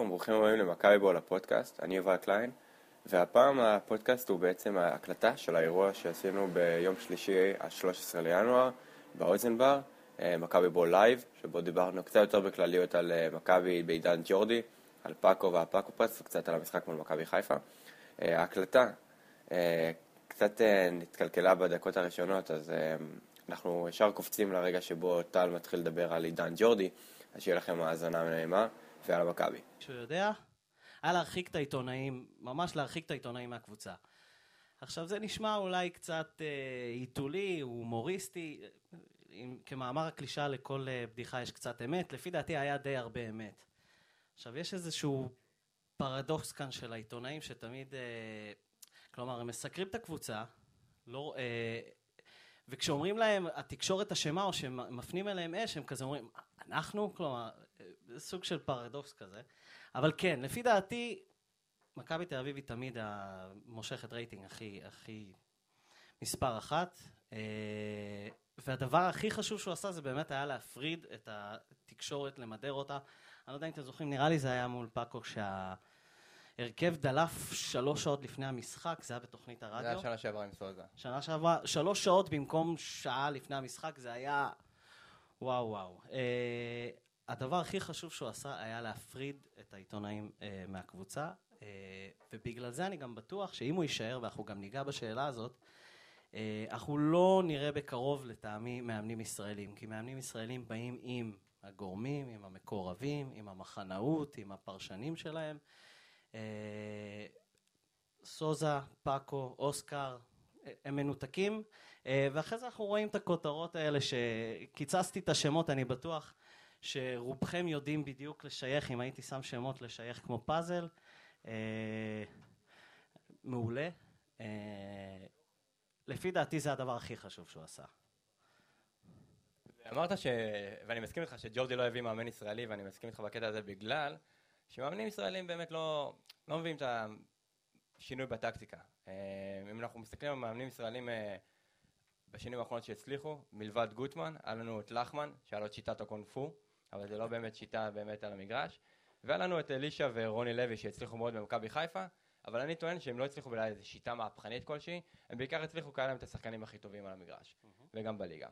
שלום, ברוכים הבאים למכבי בול הפודקאסט, אני יובל קליין, והפעם הפודקאסט הוא בעצם ההקלטה של האירוע שעשינו ביום שלישי, ה-13 לינואר, באוזנבר, אה, מכבי בול live, שבו דיברנו קצת יותר בכלליות על אה, מכבי בעידן ג'ורדי, על פאקו והפאקו press, וקצת על המשחק מול מכבי חיפה. אה, ההקלטה קצת נתקלקלה בדקות הראשונות, אז אנחנו ישר קופצים לרגע שבו טל מתחיל לדבר על עידן ג'ורדי, אז שיהיה לכם האזנה נעימה, ועל המכבי. שהוא יודע, היה להרחיק את העיתונאים, ממש להרחיק את העיתונאים מהקבוצה. עכשיו זה נשמע אולי קצת היתולי, אה, הומוריסטי, עם, כמאמר הקלישה לכל אה, בדיחה יש קצת אמת, לפי דעתי היה די הרבה אמת. עכשיו יש איזשהו פרדוקס כאן של העיתונאים שתמיד, אה, כלומר הם מסקרים את הקבוצה, לא, אה, וכשאומרים להם התקשורת אשמה או שמפנים אליהם אש, הם כזה אומרים, אנחנו? כלומר, זה סוג של פרדוקס כזה. אבל כן, לפי דעתי, מכבי תל אביב היא תמיד המושכת רייטינג הכי, הכי מספר אחת. אה, והדבר הכי חשוב שהוא עשה זה באמת היה להפריד את התקשורת, למדר אותה. אני לא יודע אם אתם זוכרים, נראה לי זה היה מול פאקו שה... הרכב דלף שלוש שעות לפני המשחק, זה היה בתוכנית הרדיו. זה היה שנה שעברה עם סוזה. שנה שעברה, שלוש שעות במקום שעה לפני המשחק, זה היה וואו וואו. הדבר הכי חשוב שהוא עשה היה להפריד את העיתונאים uh, מהקבוצה, uh, ובגלל זה אני גם בטוח שאם הוא יישאר, ואנחנו גם ניגע בשאלה הזאת, uh, אנחנו לא נראה בקרוב לטעמי מאמנים ישראלים, כי מאמנים ישראלים באים עם הגורמים, עם המקורבים, עם המחנאות, עם הפרשנים שלהם. אה, סוזה, פאקו, אוסקר, הם מנותקים, אה, ואחרי זה אנחנו רואים את הכותרות האלה שקיצצתי את השמות, אני בטוח שרובכם יודעים בדיוק לשייך, אם הייתי שם שמות לשייך כמו פאזל. אה, מעולה. לפי דעתי זה הדבר הכי חשוב שהוא עשה. אמרת ש... ואני מסכים איתך שג'ורדי לא הביא מאמן ישראלי, ואני מסכים איתך בקטע הזה בגלל שמאמנים ישראלים באמת לא, לא מביאים את השינוי בטקטיקה. אה, אם אנחנו מסתכלים על מאמנים ישראלים אה, בשנים האחרונות שהצליחו, מלבד גוטמן, היה לנו את לחמן, שהיה לו את שיטת הקונפו, אבל זה לא באמת שיטה באמת על המגרש, והיה לנו את אלישע ורוני לוי שהצליחו מאוד במכבי חיפה, אבל אני טוען שהם לא הצליחו בגלל איזו שיטה מהפכנית כלשהי, הם בעיקר הצליחו כי היה להם את השחקנים הכי טובים על המגרש, mm-hmm. וגם בליגה.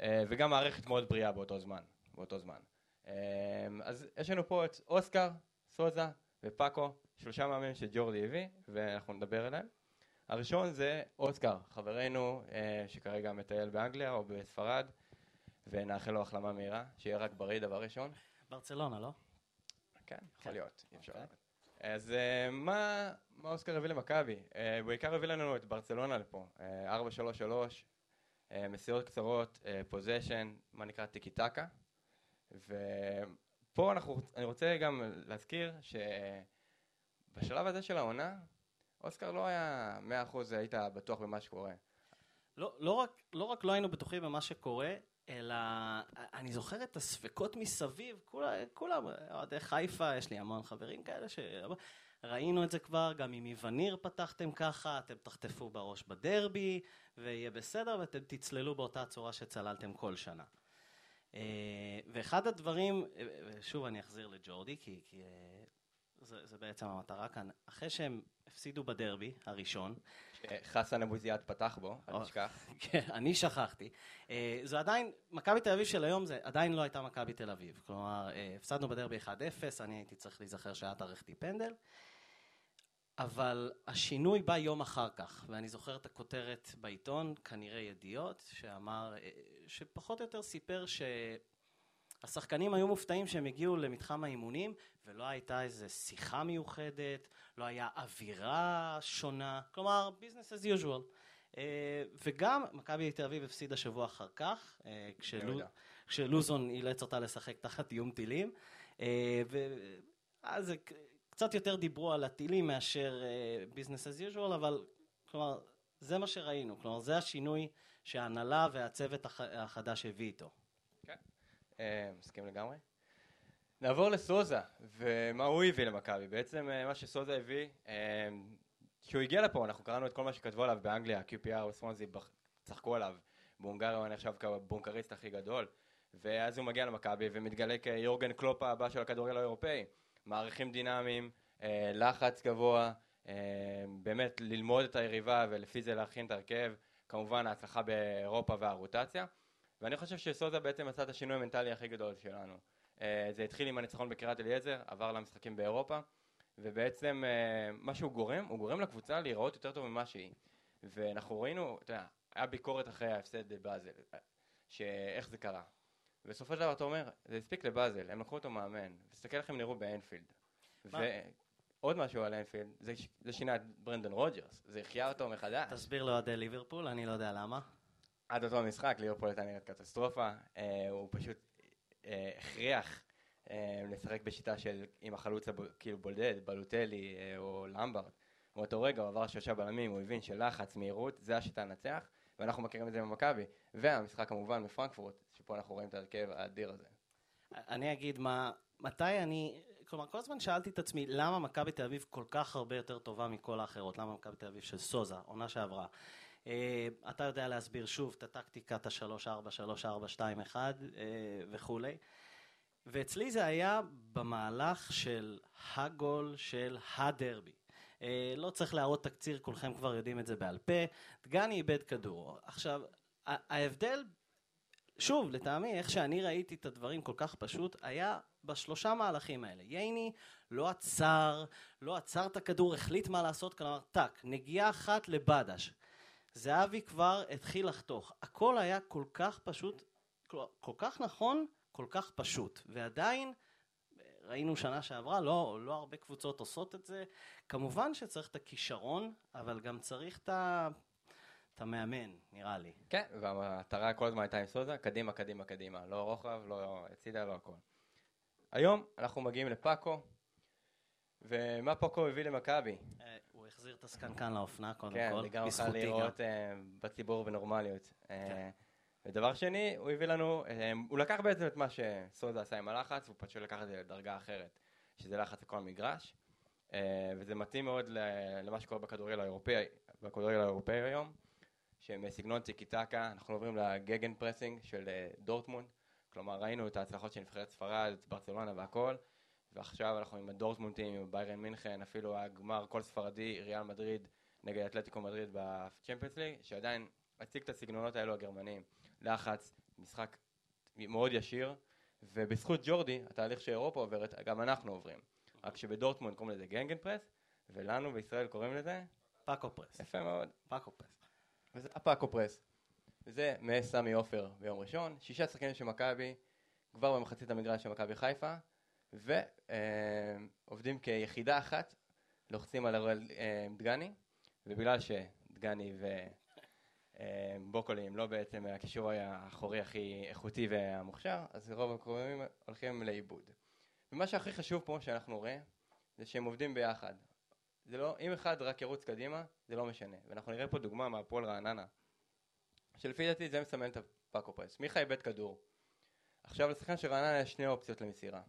אה, וגם מערכת מאוד בריאה באותו זמן, באותו זמן. אז יש לנו פה את אוסקר, סוזה ופאקו, שלושה מאמנים שג'ורדי הביא, ואנחנו נדבר עליהם. הראשון זה אוסקר, חברנו אה, שכרגע מטייל באנגליה או בספרד, ונאחל לו החלמה מהירה, שיהיה רק בריא דבר ראשון. ברצלונה, לא? כן, יכול כן. להיות, אי אפשר. אוקיי. אז אה, מה, אוסקר הביא למכבי? אה, הוא בעיקר הביא לנו את ברצלונה לפה, 4-3-3, אה, מסירות קצרות, פוזיישן, מה נקרא טיקי טקה, פה אנחנו, אני רוצה גם להזכיר שבשלב הזה של העונה, אוסקר לא היה מאה אחוז היית בטוח במה שקורה. לא, לא, רק, לא רק לא היינו בטוחים במה שקורה, אלא אני זוכר את הספקות מסביב, כולם, אוהדי חיפה, יש לי המון חברים כאלה שראינו את זה כבר, גם אם איווניר פתחתם ככה, אתם תחטפו בראש בדרבי, ויהיה בסדר, ואתם תצללו באותה צורה שצללתם כל שנה. אה, ואחד הדברים, אה, שוב אני אחזיר לג'ורדי, כי, כי אה, זה, זה בעצם המטרה כאן, אחרי שהם הפסידו בדרבי הראשון. שחסן אבו זיאד פתח בו, אל תשכח. כן, אני שכחתי. זה עדיין, מכבי תל אביב של היום זה עדיין לא הייתה מכבי תל אביב. כלומר, הפסדנו בדרבי 1-0, אני הייתי צריך להיזכר שהיה תארכתי פנדל. אבל השינוי בא יום אחר כך, ואני זוכר את הכותרת בעיתון, כנראה ידיעות, שאמר, אה, שפחות או יותר סיפר שהשחקנים היו מופתעים שהם הגיעו למתחם האימונים, ולא הייתה איזו שיחה מיוחדת, לא היה אווירה שונה, כלומר, business as usual. אה, וגם מכבי תל אביב הפסידה שבוע אחר כך, אה, כשלו, כשלוזון אילץ אותה לשחק תחת איום טילים, ואז קצת יותר דיברו על הטילים מאשר uh, business as usual, אבל כלומר, זה מה שראינו, כלומר, זה השינוי שההנהלה והצוות הח... החדש הביא איתו. Uh, מסכים לגמרי. נעבור לסוזה, ומה הוא הביא למכבי. בעצם uh, מה שסוזה הביא, uh, כשהוא הגיע לפה, אנחנו קראנו את כל מה שכתבו עליו באנגליה, QPR וסוונזי צחקו עליו, בהונגריה הוא נחשב כבונקריסט הכי גדול, ואז הוא מגיע למכבי ומתגלה כיורגן קלופ הבא של הכדורגל האירופאי. מערכים דינמיים, אה, לחץ גבוה, אה, באמת ללמוד את היריבה ולפי זה להכין את ההרכב, כמובן ההצלחה באירופה והרוטציה. ואני חושב שסוזה בעצם עשה את השינוי המנטלי הכי גדול שלנו. אה, זה התחיל עם הניצחון בקריית אליעזר, עבר למשחקים באירופה, ובעצם אה, מה שהוא גורם, הוא גורם לקבוצה להיראות יותר טוב ממה שהיא. ואנחנו ראינו, אתה יודע, היה ביקורת אחרי ההפסד בבאזל, שאיך זה קרה. בסופו של דבר אתה אומר, זה הספיק לבאזל, הם לקחו אותו מאמן, תסתכל איך הם נראו באנפילד. ועוד משהו על אנפילד, זה, זה שינה את ברנדון רוג'רס, זה החיה אותו מחדש. תסביר לאוהדי ליברפול, אני לא יודע למה. עד אותו משחק, ליברפול הייתה נראית קטסטרופה, אה, הוא פשוט אה, הכריח אה, לשחק בשיטה של עם החלוץ כאילו בודד, בלוטלי או למברט. מאותו רגע הוא עבר שלושה בלמים, הוא הבין שלחץ, מהירות, זה השיטה לנצח, ואנחנו מכירים את זה במכבי. והמשחק כמובן בפרנקפורט, שפה אנחנו רואים את ההרכב האדיר הזה. אני אגיד מה, מתי אני, כלומר כל הזמן שאלתי את עצמי למה מכבי תל אביב כל כך הרבה יותר טובה מכל האחרות, למה מכבי תל אביב של סוזה, עונה שעברה. Uh, אתה יודע להסביר שוב את הטקטיקת ה-3-4, 3-4, 2-1 uh, וכולי. ואצלי זה היה במהלך של הגול של הדרבי. Uh, לא צריך להראות תקציר, כולכם כבר יודעים את זה בעל פה. דגני איבד כדור. עכשיו, ההבדל, שוב, לטעמי, איך שאני ראיתי את הדברים כל כך פשוט, היה בשלושה מהלכים האלה. ייני לא עצר, לא עצר את הכדור, החליט מה לעשות, כלומר, טאק, נגיעה אחת לבדש. זהבי כבר התחיל לחתוך. הכל היה כל כך פשוט, כל כך נכון, כל כך פשוט. ועדיין, ראינו שנה שעברה, לא, לא הרבה קבוצות עושות את זה. כמובן שצריך את הכישרון, אבל גם צריך את ה... את המאמן, נראה לי. כן, והמטרה כל הזמן הייתה עם סוזה, קדימה, קדימה, קדימה. לא רוחב, לא הצידה, לא הכל. היום אנחנו מגיעים לפאקו, ומה פאקו הביא למכבי? אה, החזיר את הסקנקן לאופנה, קודם כן, כל, זה גם יכול לראות בציבור בנורמליות. אה, כן. ודבר שני, הוא הביא לנו, אה, הוא לקח בעצם את מה שסוזה עשה עם הלחץ, והוא פשוט לקח את זה לדרגה אחרת, שזה לחץ לכל המגרש, אה, וזה מתאים מאוד למה שקורה בכדורגל האירופאי, בכדורגל האירופאי היום. שהם סגנון טיקי טקה, אנחנו עוברים ל gegenpressing של אה, דורטמונד, כלומר ראינו את ההצלחות של נבחרת ספרד, ברצלונה והכל, ועכשיו אנחנו עם הדורטמונדים, עם ביירן מינכן, אפילו הגמר כל ספרדי, ריאל מדריד נגד אתלטיקו מדריד בצ'מפיונס ליג, שעדיין הציג את הסגנונות האלו הגרמניים, לחץ, משחק מאוד ישיר, ובזכות ג'ורדי, התהליך שאירופה עוברת, גם אנחנו עוברים. רק שבדורטמונד קוראים לזה gegenpress, ולנו בישראל קוראים לזה? פאקו press. יפה מאוד. פאקו press. וזה הפאקו press. וזה בסמי עופר ביום ראשון, שישה שחקנים של מכבי, כבר במחצית המגרש של מכבי חיפה, ועובדים כיחידה אחת, לוחצים על הראל אה, דגני, ובגלל שדגני ובוקולי אה, הם לא בעצם הקישור האחורי הכי איכותי והמוכשר, אז רוב הקרובים הולכים לאיבוד. ומה שהכי חשוב פה שאנחנו רואים, זה שהם עובדים ביחד. זה לא, אם אחד רק ירוץ קדימה, זה לא משנה. ואנחנו נראה פה דוגמה מהפועל רעננה, שלפי דעתי זה מסמן את הפאקו פרס. מיכה איבד כדור. עכשיו לשחקן של רעננה יש שני אופציות למסירה.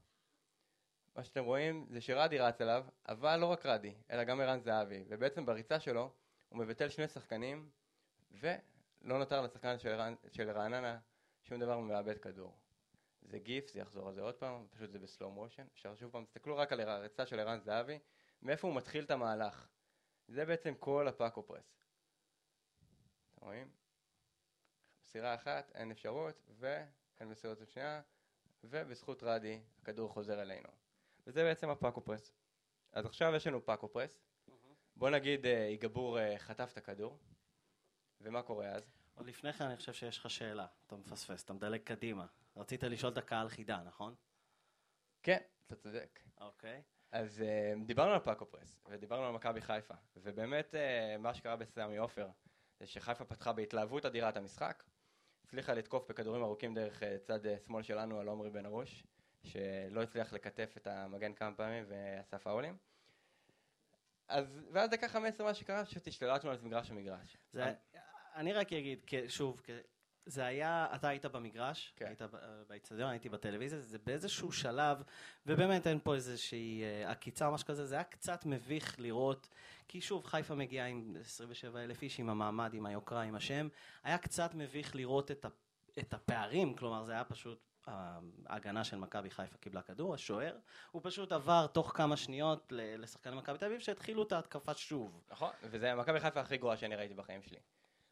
מה שאתם רואים זה שרדי רץ אליו, אבל לא רק רדי, אלא גם ערן זהבי. ובעצם בריצה שלו הוא מבטל שני שחקנים, ולא נותר לשחקן של, רענ... של רעננה שום דבר ומאבד כדור. זה גיף, זה יחזור על זה עוד פעם, פשוט זה בסלואו מושן. אפשר שוב פעם, תסתכלו רק על הריצה של ערן זהבי, מאיפה הוא מתחיל את המהלך. זה בעצם כל הפאקו פרס. אתם רואים? מסירה אחת, אין אפשרות, ואין מסירות שנייה, ובזכות רדי הכדור חוזר אלינו. וזה בעצם הפאקו פרס. אז עכשיו יש לנו פאקו פרס. בוא נגיד איגבור אה, אה, חטף את הכדור, ומה קורה אז? עוד לפני כן אני חושב שיש לך שאלה, אתה מפספס, אתה מדלג קדימה. רצית לשאול את הקהל חידה, נכון? כן, אתה צודק. אוקיי. אז uh, דיברנו על פאקו פרס, ודיברנו על מכבי חיפה, ובאמת מה שקרה בסמי עופר, זה שחיפה פתחה בהתלהבות אדירה את המשחק, הצליחה לתקוף בכדורים ארוכים דרך צד שמאל שלנו על עומרי בן ארוש, שלא הצליח לקטף את המגן כמה פעמים ועשה פאולים. אז, ואז דקה 15 מה שקרה, פשוט השתלטנו על מגרש המגרש. זה, אני רק אגיד, שוב, זה היה, אתה היית במגרש, כן. היית באיצטדיון, הייתי בטלוויזיה, זה באיזשהו שלב, ובאמת אין פה איזושהי אה, עקיצה או משהו כזה, זה היה קצת מביך לראות, כי שוב, חיפה מגיעה עם 27 אלף איש, עם המעמד, עם היוקרה, עם השם, היה קצת מביך לראות את, ה, את הפערים, כלומר זה היה פשוט ההגנה של מכבי חיפה קיבלה כדור, השוער, הוא פשוט עבר תוך כמה שניות לשחקני מכבי תל אביב שהתחילו את ההתקפה שוב. נכון, וזה מכבי חיפה הכי גרועה שאני ראיתי בחיים שלי.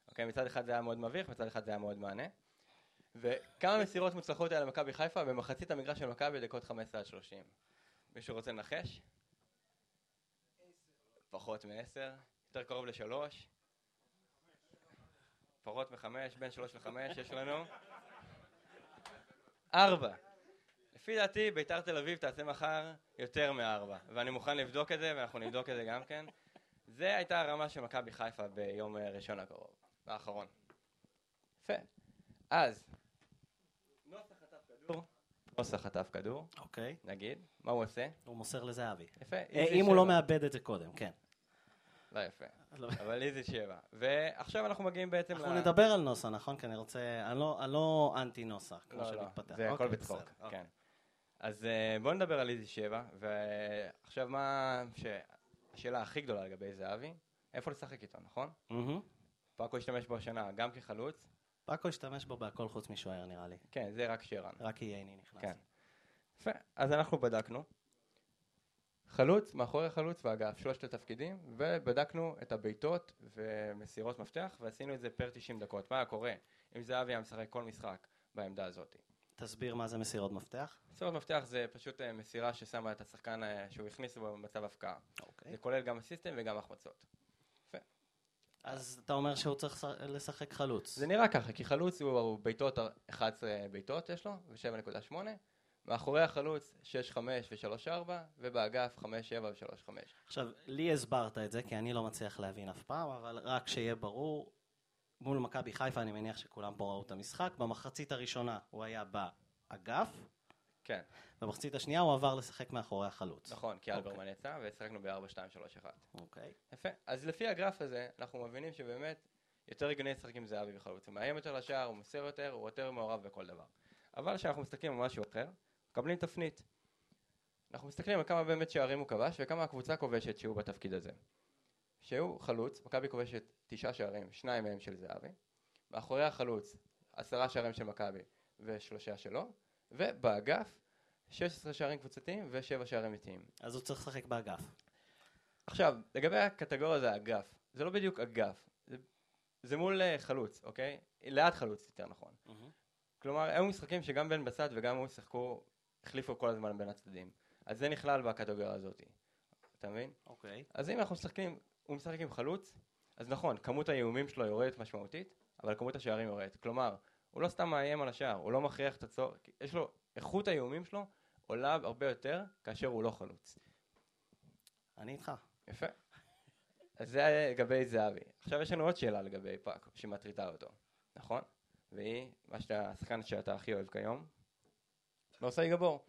אוקיי, מצד אחד זה היה מאוד מביך, מצד אחד זה היה מאוד מענה. וכמה מסירות מוצלחות היה למכבי חיפה במחצית המגרש של מכבי דקות 15 עד 30. מישהו רוצה לנחש? פחות מ-10, יותר קרוב לשלוש. פחות מחמש, בין שלוש לחמש יש לנו. ארבע. לפי דעתי ביתר תל אביב תעשה מחר יותר מארבע, ואני מוכן לבדוק את זה, ואנחנו נבדוק את זה גם כן. זה הייתה הרמה של מכבי חיפה ביום אה, ראשון הקרוב, האחרון. יפה. אז, נוסח חטף כדור, נוסח חטף כדור, אוקיי. נגיד, מה הוא עושה? הוא מוסר לזהבי. יפה. אה, אם הוא לא. מאבד את זה קודם, כן. לא יפה, לא. אבל איזי שבע. ועכשיו אנחנו מגיעים בעצם אנחנו נדבר על נוסה, נכון? כי אני רוצה... אני לא- לא אנטי נוסה, כמו לא, שמתפתח. זה הכל אוקיי, בצחוק, אוקיי. כן. אז אה, בואו נדבר על איזי שבע, ועכשיו מה... השאלה הכי גדולה לגבי זהבי, איפה לשחק איתו, נכון? פאקו השתמש בו השנה גם כחלוץ, פאקו השתמש בו בהכל חוץ משוער, נראה לי. כן, זה רק שרן. רק ייני נכנס. כן. יפה, אז אנחנו בדקנו. חלוץ, מאחורי חלוץ ואגף, שלושת התפקידים, ובדקנו את הבעיטות ומסירות מפתח, ועשינו את זה פר 90 דקות. מה היה קורה אם זהבי היה משחק כל משחק בעמדה הזאת? תסביר מה זה מסירות מפתח. מסירות מפתח זה פשוט אה, מסירה ששמה את השחקן אה, שהוא הכניס במצב הפקעה. אוקיי. זה כולל גם אסיסטים וגם החמצות. אז אתה אומר שהוא צריך לש- לשחק חלוץ. זה נראה ככה, כי חלוץ הוא הוא בעיטות, 11 בעיטות יש לו, ו-7.8. מאחורי החלוץ 6-5 ו-3-4, ובאגף 5-7 ו-3-5. עכשיו, לי הסברת את זה, כי אני לא מצליח להבין אף פעם, אבל רק שיהיה ברור, מול מכבי חיפה אני מניח שכולם פה ראו את המשחק. במחצית הראשונה הוא היה באגף, כן, במחצית השנייה הוא עבר לשחק מאחורי החלוץ. נכון, כי אוקיי. אלברמן יצא, והשחקנו ב-4-2-3-1. אוקיי. יפה. אז לפי הגרף הזה, אנחנו מבינים שבאמת יותר הגיוני לשחק עם זהבי וחלוץ. הוא מאיים יותר לשער, הוא מוסר יותר, הוא יותר מעורב בכל דבר. אבל כשאנחנו מסתכלים על משהו אחר, מקבלים תפנית. אנחנו מסתכלים על כמה באמת שערים הוא כבש וכמה הקבוצה כובשת שהוא בתפקיד הזה. שהוא חלוץ, מכבי כובשת תשעה שערים, שניים מהם של זהבי. מאחורי החלוץ, עשרה שערים של מכבי ושלושה שלו. ובאגף, 16 שערים קבוצתיים ושבע שערים איטיים. אז הוא צריך לשחק באגף. עכשיו, לגבי הקטגוריה זה אגף. זה לא בדיוק אגף. זה, זה מול אה, חלוץ, אוקיי? ליד חלוץ, יותר נכון. כלומר, היו משחקים שגם בן בסט וגם הוא שיחקו, החליפו כל הזמן בין הצדדים. אז זה נכלל בקטגוריה הזאת. אתה מבין? אוקיי. אז אם אנחנו משחקים, הוא משחק עם חלוץ, אז נכון, כמות האיומים שלו יורדת משמעותית, אבל כמות השערים יורדת. כלומר, הוא לא סתם מאיים על השער, הוא לא מכריח את הצורך, יש לו, איכות האיומים שלו עולה הרבה יותר כאשר הוא לא חלוץ. אני איתך. יפה. אז זה לגבי זהבי. עכשיו יש לנו עוד שאלה לגבי פאקו, שמטרידה אותו, נכון? והיא, מה שאתה, השחקן שאתה הכי אוהב כיום, נוסי גבור.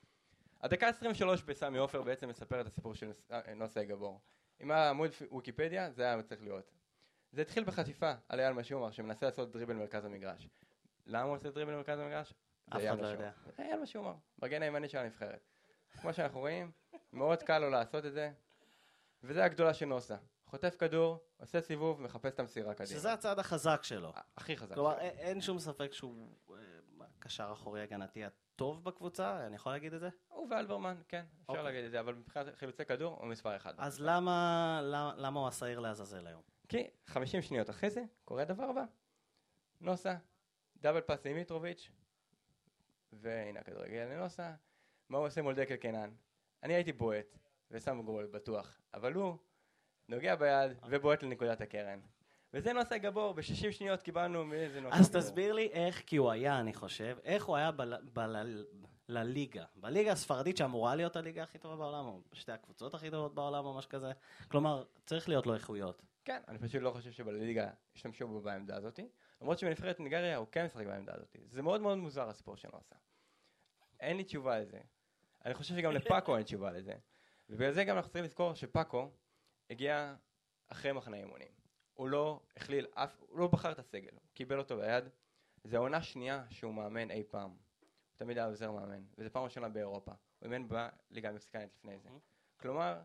הדקה 23 בסמי עופר בעצם מספר את הסיפור של אה, נוסי גבור. עם העמוד ויקיפדיה, זה היה צריך להיות. זה התחיל בחטיפה על אייל משומר, שמנסה לעשות דריבל למרכז המגרש. למה הוא עושה דריבל למרכז המגרש? זה אף אייל אחד לא משומר. יודע. זה אייל משומר, מגן הימני של הנבחרת. כמו שאנחנו רואים, מאוד קל לו לעשות את זה, וזה הגדולה של נוסה. חוטף כדור, עושה סיבוב, מחפש את המסירה קדימה. שזה הצד החזק שלו. הכי חזק. כלומר. אין- שום ספק שהוא אה, הקשר אחורי הגנתי הטוב בקבוצה, אני יכול להגיד את זה? הוא ואלברמן, כן, אפשר אוקיי. להגיד את זה, אבל מבחינת חילוצי כדור, הוא מספר אחד. אז. למה למה- למה הוא השעיר לעזאזל היום? כי 50 שניות אחרי זה, קורה הדבר הבא. נוסה, דאבל פאס עם מיטרוביץ', והנה הכדורגל לנוסה. מה הוא עושה מול דקל קנן? אני הייתי בועט, ושם גול בטוח, אבל הוא נוגע ביד ובועט לנקודת הקרן. וזה נוסה גבור, ב-60 שניות קיבלנו מאיזה נוסה אז גבור. תסביר לי איך, כי הוא היה, אני חושב, איך הוא היה בל- בל- לליגה. בליגה הספרדית שאמורה להיות הליגה הכי טובה בעולם, או שתי הקבוצות הכי טובות בעולם, או משהו כזה. כלומר, צריך להיות לו איכויות. כן, אני פשוט לא חושב שבליגה השתמשו בו בעמדה הזאת, למרות שבנבחרת ניגריה הוא כן משחק בעמדה הזאת. זה מאוד מאוד מוזר הסיפור של נוסה. אין לי תשובה לזה. אני חושב שגם לפאקו אין תשובה לזה. ובגלל זה גם אנחנו צריכים לזכור שפאקו הגיע אחרי מחנה אימונים. הוא לא הכליל אף, הוא לא בחר את הסגל, הוא קיבל אותו ביד. זו העונה שנייה שהוא מאמן אי פעם. הוא תמיד היה עוזר מאמן, וזו פעם ראשונה באירופה. הוא אימן בליגה המקסיקנית לפני זה. כלומר,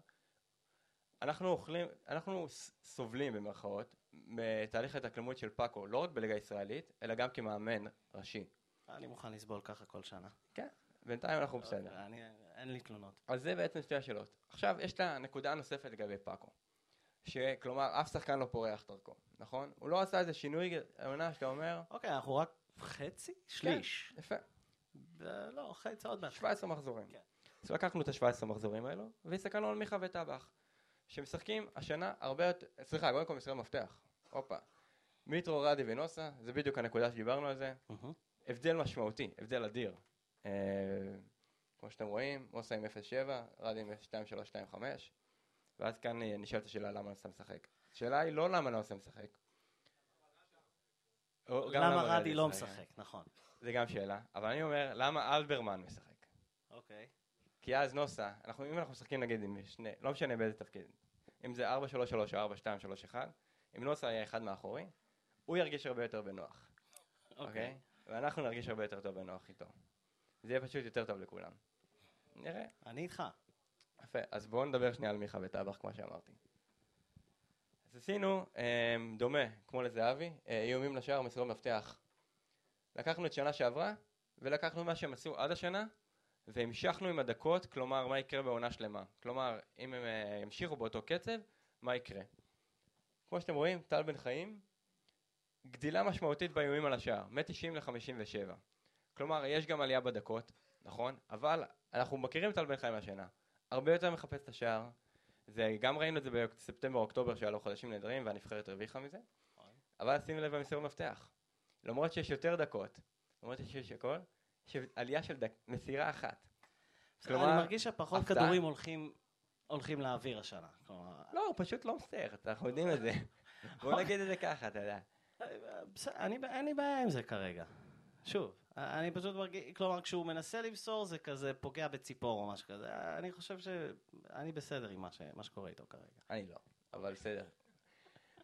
אנחנו אוכלים, אנחנו סובלים במרכאות מתהליך ההתאקלמות של פאקו, לא רק בליגה הישראלית, אלא גם כמאמן ראשי. אני מוכן לסבול ככה כל שנה. כן, בינתיים אנחנו בסדר. אני, אין לי תלונות. אז זה בעצם שתי השאלות. עכשיו, יש את הנקודה הנוספת לגבי פאקו. שכלומר, אף שחקן לא פורח דרכו, נכון? הוא לא עשה איזה שינוי העונה שאתה אומר, אוקיי, אנחנו רק חצי? שליש. יפה, ו- לא, חצי עוד מעט. 17 מחזורים. כן. אז לקחנו את ה-17 מחזורים האלו, והסתכלנו על מיכה וטבח, שמשחקים השנה הרבה יותר, סליחה, קודם כל משחקי מפתח, הופה. מיטרו, רדי ונוסה, זה בדיוק הנקודה שדיברנו על זה. הבדל משמעותי, הבדל אדיר. אה, כמו שאתם רואים, מוסה עם 0.7, רדי עם 2.325, ואז כאן אה, נשאלת השאלה למה נוסה משחק. השאלה היא לא למה נוסה משחק. או גם למה רדי לא משחק. משחק, נכון. זה גם שאלה, אבל אני אומר, למה אלברמן משחק? אוקיי. כי אז נוסה, אנחנו, אם אנחנו משחקים נגיד עם שני, לא משנה באיזה תפקיד, אם זה 4-3-3 או 4-2-3-1, אם נוסה היה אחד מאחורי, הוא ירגיש הרבה יותר בנוח, אוקיי? ואנחנו נרגיש הרבה יותר טוב בנוח איתו. זה יהיה פשוט יותר טוב לכולם. נראה. אני איתך. יפה, אז בואו נדבר שנייה על מיכה וטבח, כמו שאמרתי. אז עשינו אה, דומה, כמו לזהבי, אה, איומים לשער, מסירות מפתח. לקחנו את שנה שעברה, ולקחנו מה שהם עשו עד השנה, והמשכנו עם הדקות, כלומר, מה יקרה בעונה שלמה. כלומר, אם הם אה, ימשיכו באותו קצב, מה יקרה. כמו שאתם רואים, טל בן חיים, גדילה משמעותית באיומים על השער, מ-90 ל-57. כלומר, יש גם עלייה בדקות, נכון? אבל אנחנו מכירים את טל בן חיים השנה. הרבה יותר מחפש את השער. זה, גם ראינו את זה בספטמבר-אוקטובר, שהיה לו חודשים נהדרים, והנבחרת הרוויחה מזה. אבל שימו לב במסירות מפתח. למרות שיש יותר דקות, למרות שיש הכל, יש עלייה של דק, מסירה אחת. כלומר, אני מרגיש שפחות. כדורים הולכים הולכים לאוויר השנה. כלומר, לא, הוא פשוט לא מוסר, אנחנו יודעים את זה. בוא נגיד את זה ככה, אתה יודע. אני- אין לי בעיה עם זה כרגע. שוב, אני פשוט מרגיש, כלומר, כשהוא מנסה למסור זה כזה פוגע בציפור או משהו כזה. אני חושב שאני בסדר עם מה ש- מה שקורה איתו כרגע. אני לא, אבל בסדר.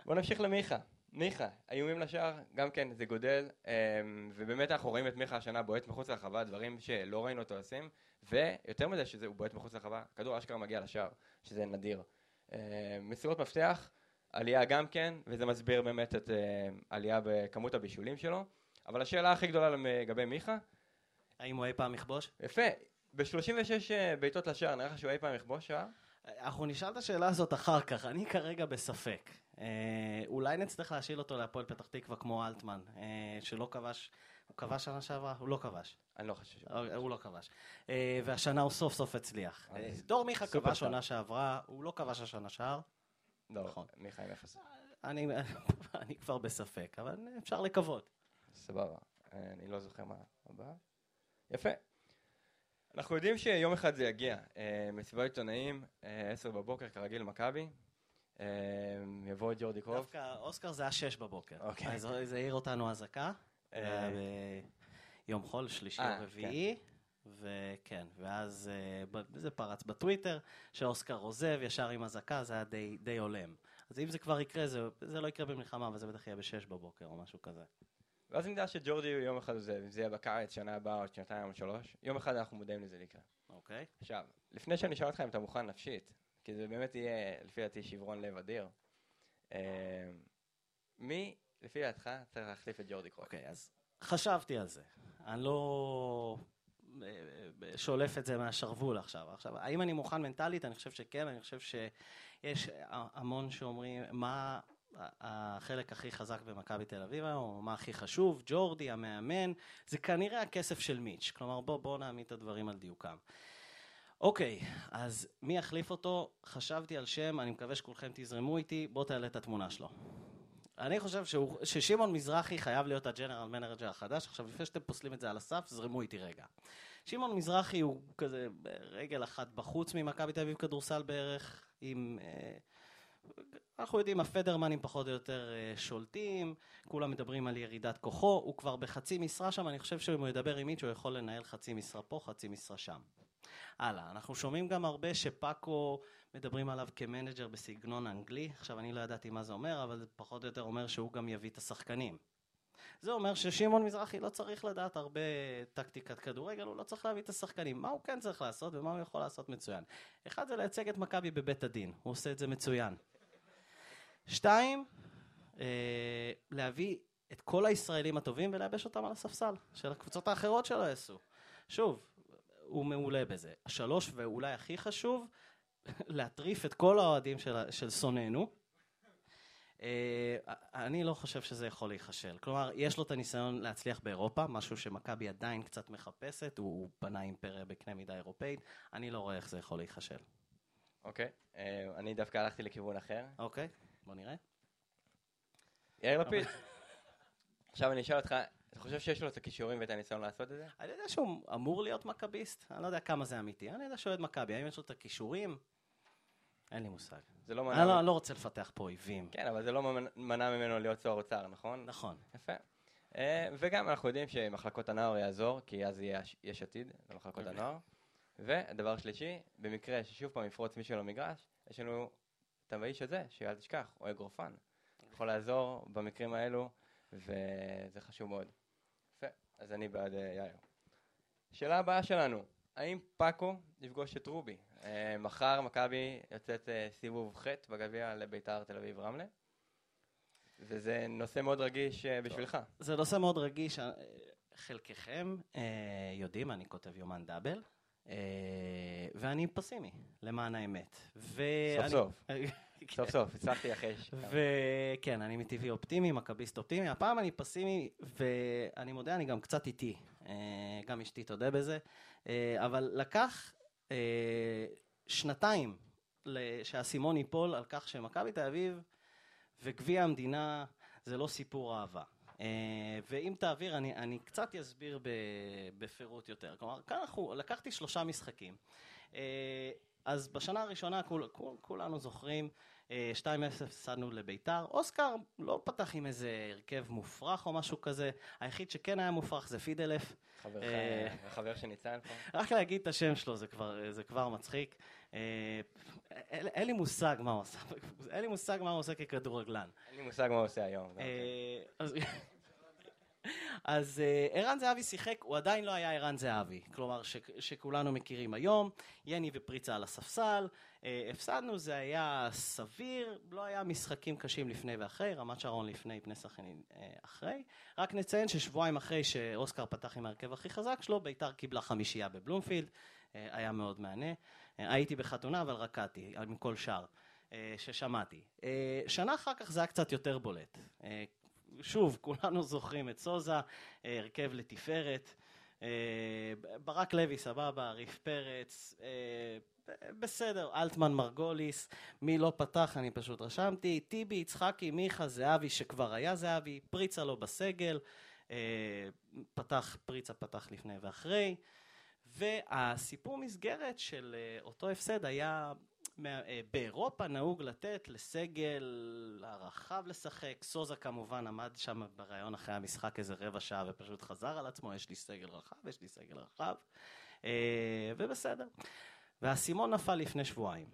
בוא נמשיך למיכה. מיכה, איומים לשער, גם כן, זה גודל, אמ, ובאמת אנחנו רואים את מיכה השנה בועט מחוץ לרחבה, דברים שלא ראינו אותו עושים, ויותר מזה שהוא בועט מחוץ לרחבה, הכדור אשכרה מגיע לשער, שזה נדיר. אמ, מסירות מפתח, עלייה גם כן, וזה מסביר באמת את אמ, עלייה בכמות הבישולים שלו, אבל השאלה הכי גדולה לגבי מיכה, האם הוא אי פעם יכבוש? יפה, ב-36 בעיטות לשער, נראה לך שהוא אי פעם יכבוש שער? אנחנו נשאל את השאלה הזאת אחר כך, אני כרגע בספק. אה, אולי נצטרך להשאיל אותו להפועל פתח תקווה כמו אלטמן, אה, שלא כבש, הוא כבש שנה שעברה? הוא לא כבש. אני לא חושב. שהוא- אה, הוא לא כבש. אה, והשנה הוא סוף סוף הצליח. אה, אז דור מיכה כבש. עונה שעברה, הוא לא כבש השנה שער. לא, נכון. מיכה עם אפס. אני, אני כבר בספק, אבל אפשר לקוות. סבבה, אני לא זוכר מה הבא. יפה. אנחנו יודעים שיום אחד זה יגיע. אה, מסיבת עיתונאים, אה, עשר בבוקר, כרגיל, מכבי. אה, יבוא ג'ורדי קרוב. דווקא אוסקר זה היה שש בבוקר. אוקיי. אז זה העיר אותנו אזעקה. ביום חול, שלישי או רביעי. וכן, ואז זה פרץ בטוויטר, שאוסקר עוזב ישר עם אזעקה, זה היה די, די הולם. אז אם זה כבר יקרה, זה, זה לא יקרה במלחמה, אבל זה בטח יהיה בשש בבוקר או משהו כזה. ואז נדע שג'ורדי יום אחד עוזב, אם זה יהיה בקיץ, שנה הבאה, עוד שנתיים או שלוש, יום אחד אנחנו מודעים לזה לקראת. אוקיי? עכשיו, לפני שאני אשאל אותך אם אתה מוכן נפשית, כי זה באמת יהיה, לפי דעתי, שברון לב אדיר, אה, מי, לפי דעתך, צריך להחליף את ג'ורדי קרוב? אוקיי, אז חשבתי על זה. אני לא אה, אה, שולף את זה מהשרוול עכשיו. עכשיו, האם אני מוכן מנטלית? אני חושב שכן, אני חושב שיש המון שאומרים, מה החלק הכי חזק במכבי תל אביב היום, או מה הכי חשוב, ג'ורדי, המאמן, זה כנראה הכסף של מיץ'. כלומר, בואו בוא נעמיד את הדברים על דיוקם. אוקיי, אז מי יחליף אותו? חשבתי על שם, אני מקווה שכולכם תזרמו איתי, בואו תעלה את התמונה שלו. אני חושב שהוא, ששמעון מזרחי חייב להיות ה general manager החדש. עכשיו, לפני שאתם פוסלים את זה על הסף, זרמו איתי רגע. שמעון מזרחי הוא כזה רגל אחת בחוץ ממכבי תל אביב כדורסל בערך, עם... אה, אנחנו יודעים, הפדרמנים פחות או יותר אה, שולטים, כולם מדברים על ירידת כוחו, הוא כבר בחצי משרה שם, אני חושב שאם הוא ידבר עם מיץ' הוא יכול לנהל חצי משרה פה, חצי משרה שם. הלאה, אנחנו שומעים גם הרבה שפאקו מדברים עליו כמנג'ר בסגנון אנגלי, עכשיו אני לא ידעתי מה זה אומר, אבל זה פחות או יותר אומר שהוא גם יביא את השחקנים. זה אומר ששמעון מזרחי לא צריך לדעת הרבה טקטיקת כדורגל, הוא לא צריך להביא את השחקנים. מה הוא כן צריך לעשות ומה הוא יכול לעשות מצוין? אחד זה לייצג את מכבי בבית הדין, הוא עושה את זה מצוין. שתיים, אה, להביא את כל הישראלים הטובים ולייבש אותם על הספסל, של הקבוצות האחרות שלא יעשו. שוב, הוא מעולה בזה. שלוש, ואולי הכי חשוב, להטריף את כל האוהדים של, של שונאינו. אה, אני לא חושב שזה יכול להיכשל. כלומר, יש לו את הניסיון להצליח באירופה, משהו שמכבי עדיין קצת מחפשת, הוא, הוא בנה אימפריה בקנה מידה אירופאית, אני לא רואה איך זה יכול להיכשל. אוקיי, אה, אני דווקא הלכתי לכיוון אחר. אוקיי, בוא נראה. יאיר לפיד. עכשיו אני אשאל אותך, אתה חושב שיש לו את הכישורים ואת הניסיון לעשות את זה? אני יודע שהוא אמור להיות מכביסט, אני לא יודע כמה זה אמיתי, אני יודע שהוא אוהד מכבי, האם יש לו את הכישורים? אין לי מושג. זה לא אני מנע... לא, אני לא רוצה לפתח פה אויבים. כן, אבל זה לא מנ- מנע ממנו להיות שר אוצר, נכון? נכון. יפה. אה, וגם אנחנו יודעים שמחלקות הנוער יעזור, כי אז יהיה יש- יש עתיד למחלקות אוקיי. הנוער. ודבר שלישי, במקרה ששוב פעם יפרוץ מישהו למגרש, יש לנו את האיש הזה, שאל תשכח, הוא אגרופן. יכול לעזור במקרים האלו, וזה חשוב מאוד. יפה, אז אני בעד אה, יאיר. שאלה הבאה שלנו, האם פאקו יפגוש את רובי? אה, מחר מכבי יוצאת אה, סיבוב ח' בגביע לביתר תל אביב רמלה. וזה נושא מאוד רגיש בשבילך. זה נושא מאוד רגיש, חלקכם יודעים, אני כותב יומן דאבל, ואני פסימי, למען האמת. ואני- סוף סוף סוף, הצלחתי אחרי ש... וכן, אני מטבעי אופטימי, מכביסט אופטימי. הפעם אני פסימי, ואני מודה, אני גם קצת איטי. אה, גם אשתי תודה בזה. אה, אבל לקח אה, שנתיים שהאסימון ייפול על כך שמכבי תל אביב וגביע המדינה זה לא סיפור אהבה. אה, ואם תעביר, אני, אני קצת אסביר בפירוט יותר. כלומר, כאן אנחנו, לקחתי שלושה משחקים. אה, אז בשנה הראשונה כול, כול, כולנו זוכרים, אה, 2-0 הפסדנו לביתר. אוסקר לא פתח עם איזה הרכב מופרך או משהו כזה. היחיד שכן היה מופרך זה פידלף. חברך, אה, החבר של ניצן פה. רק להגיד את השם שלו זה כבר, זה כבר מצחיק. אה, אין, לי מושג מה הוא עושה, אין לי מושג מה הוא עושה ככדורגלן. אין לי מושג מה הוא עושה היום. גם כן. אה, אז- אה, ערן זהבי שיחק, הוא עדיין לא היה ערן זהבי, כלומר ש, שכולנו מכירים היום, יני ופריצה על הספסל, אה, הפסדנו, זה היה סביר, לא היה משחקים קשים לפני ואחרי, רמת שרון לפני, פני סכנין אה, אחרי, רק נציין ששבועיים אחרי שאוסקר פתח עם ההרכב הכי חזק שלו, ביתר קיבלה חמישייה בבלומפילד, אה, היה מאוד מהנה, אה, הייתי בחתונה אבל רקדתי, מכל שער. אה, ששמעתי. אה, שנה אחר כך זה היה קצת יותר בולט. אה, שוב, כולנו זוכרים את סוזה, אה, הרכב לתפארת. אה, ברק לוי, סבבה, ריף פרץ, אה, בסדר, אלטמן מרגוליס, מי לא פתח, אני פשוט רשמתי, טיבי, יצחקי, מיכה, זהבי, שכבר היה זהבי, פריצה לא בסגל, אה, פתח, פריצה פתח לפני ואחרי, והסיפור מסגרת של אה, אותו הפסד היה אה, באירופה נהוג לתת לסגל הרחב לשחק, סוזה כמובן עמד שם בריאיון אחרי המשחק איזה רבע שעה ופשוט חזר על עצמו, יש לי סגל רחב, יש לי סגל רחב, אה, ובסדר. והאסימון נפל לפני שבועיים.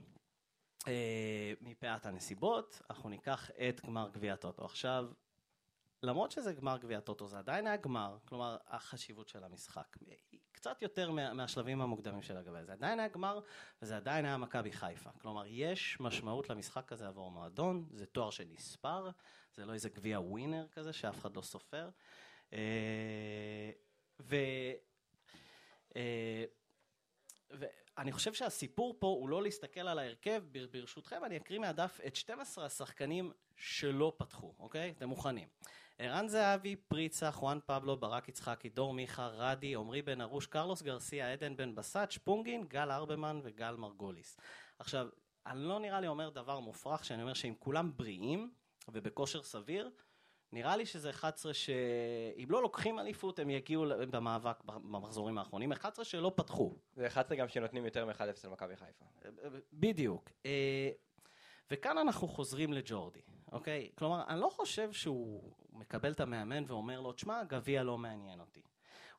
מפאת הנסיבות, אנחנו ניקח את גמר גביע הטוטו. עכשיו, למרות שזה גמר גביע הטוטו, זה עדיין היה גמר, כלומר, החשיבות של המשחק. היא קצת יותר מה, מהשלבים המוקדמים של הגביע. זה עדיין היה גמר, וזה עדיין היה מכבי חיפה. כלומר, יש משמעות למשחק הזה עבור מועדון, זה תואר שנספר, זה לא איזה גביע ווינר כזה שאף אחד לא סופר. אה, ו... אה, ואני חושב שהסיפור פה הוא לא להסתכל על ההרכב, בר- ברשותכם אני אקריא מהדף את 12 השחקנים שלא פתחו, אוקיי? אתם מוכנים. ערן זהבי, פריצה, חואן פבלו, ברק יצחקי, דור מיכה, רדי, עמרי בן ארוש, קרלוס גרסיה, עדן בן בסט, שפונגין, גל ארבמן וגל מרגוליס. עכשיו, אני לא נראה לי אומר דבר מופרך, שאני אומר שאם כולם בריאים ובכושר סביר, נראה לי שזה 11 שאם לא לוקחים אליפות הם יגיעו במאבק במחזורים האחרונים, 11 שלא פתחו. זה 11 גם שנותנים יותר מ-1-0 למכבי חיפה. בדיוק. וכאן אנחנו חוזרים לג'ורדי, אוקיי? כלומר, אני לא חושב שהוא מקבל את המאמן ואומר לו, תשמע, גביע לא מעניין אותי.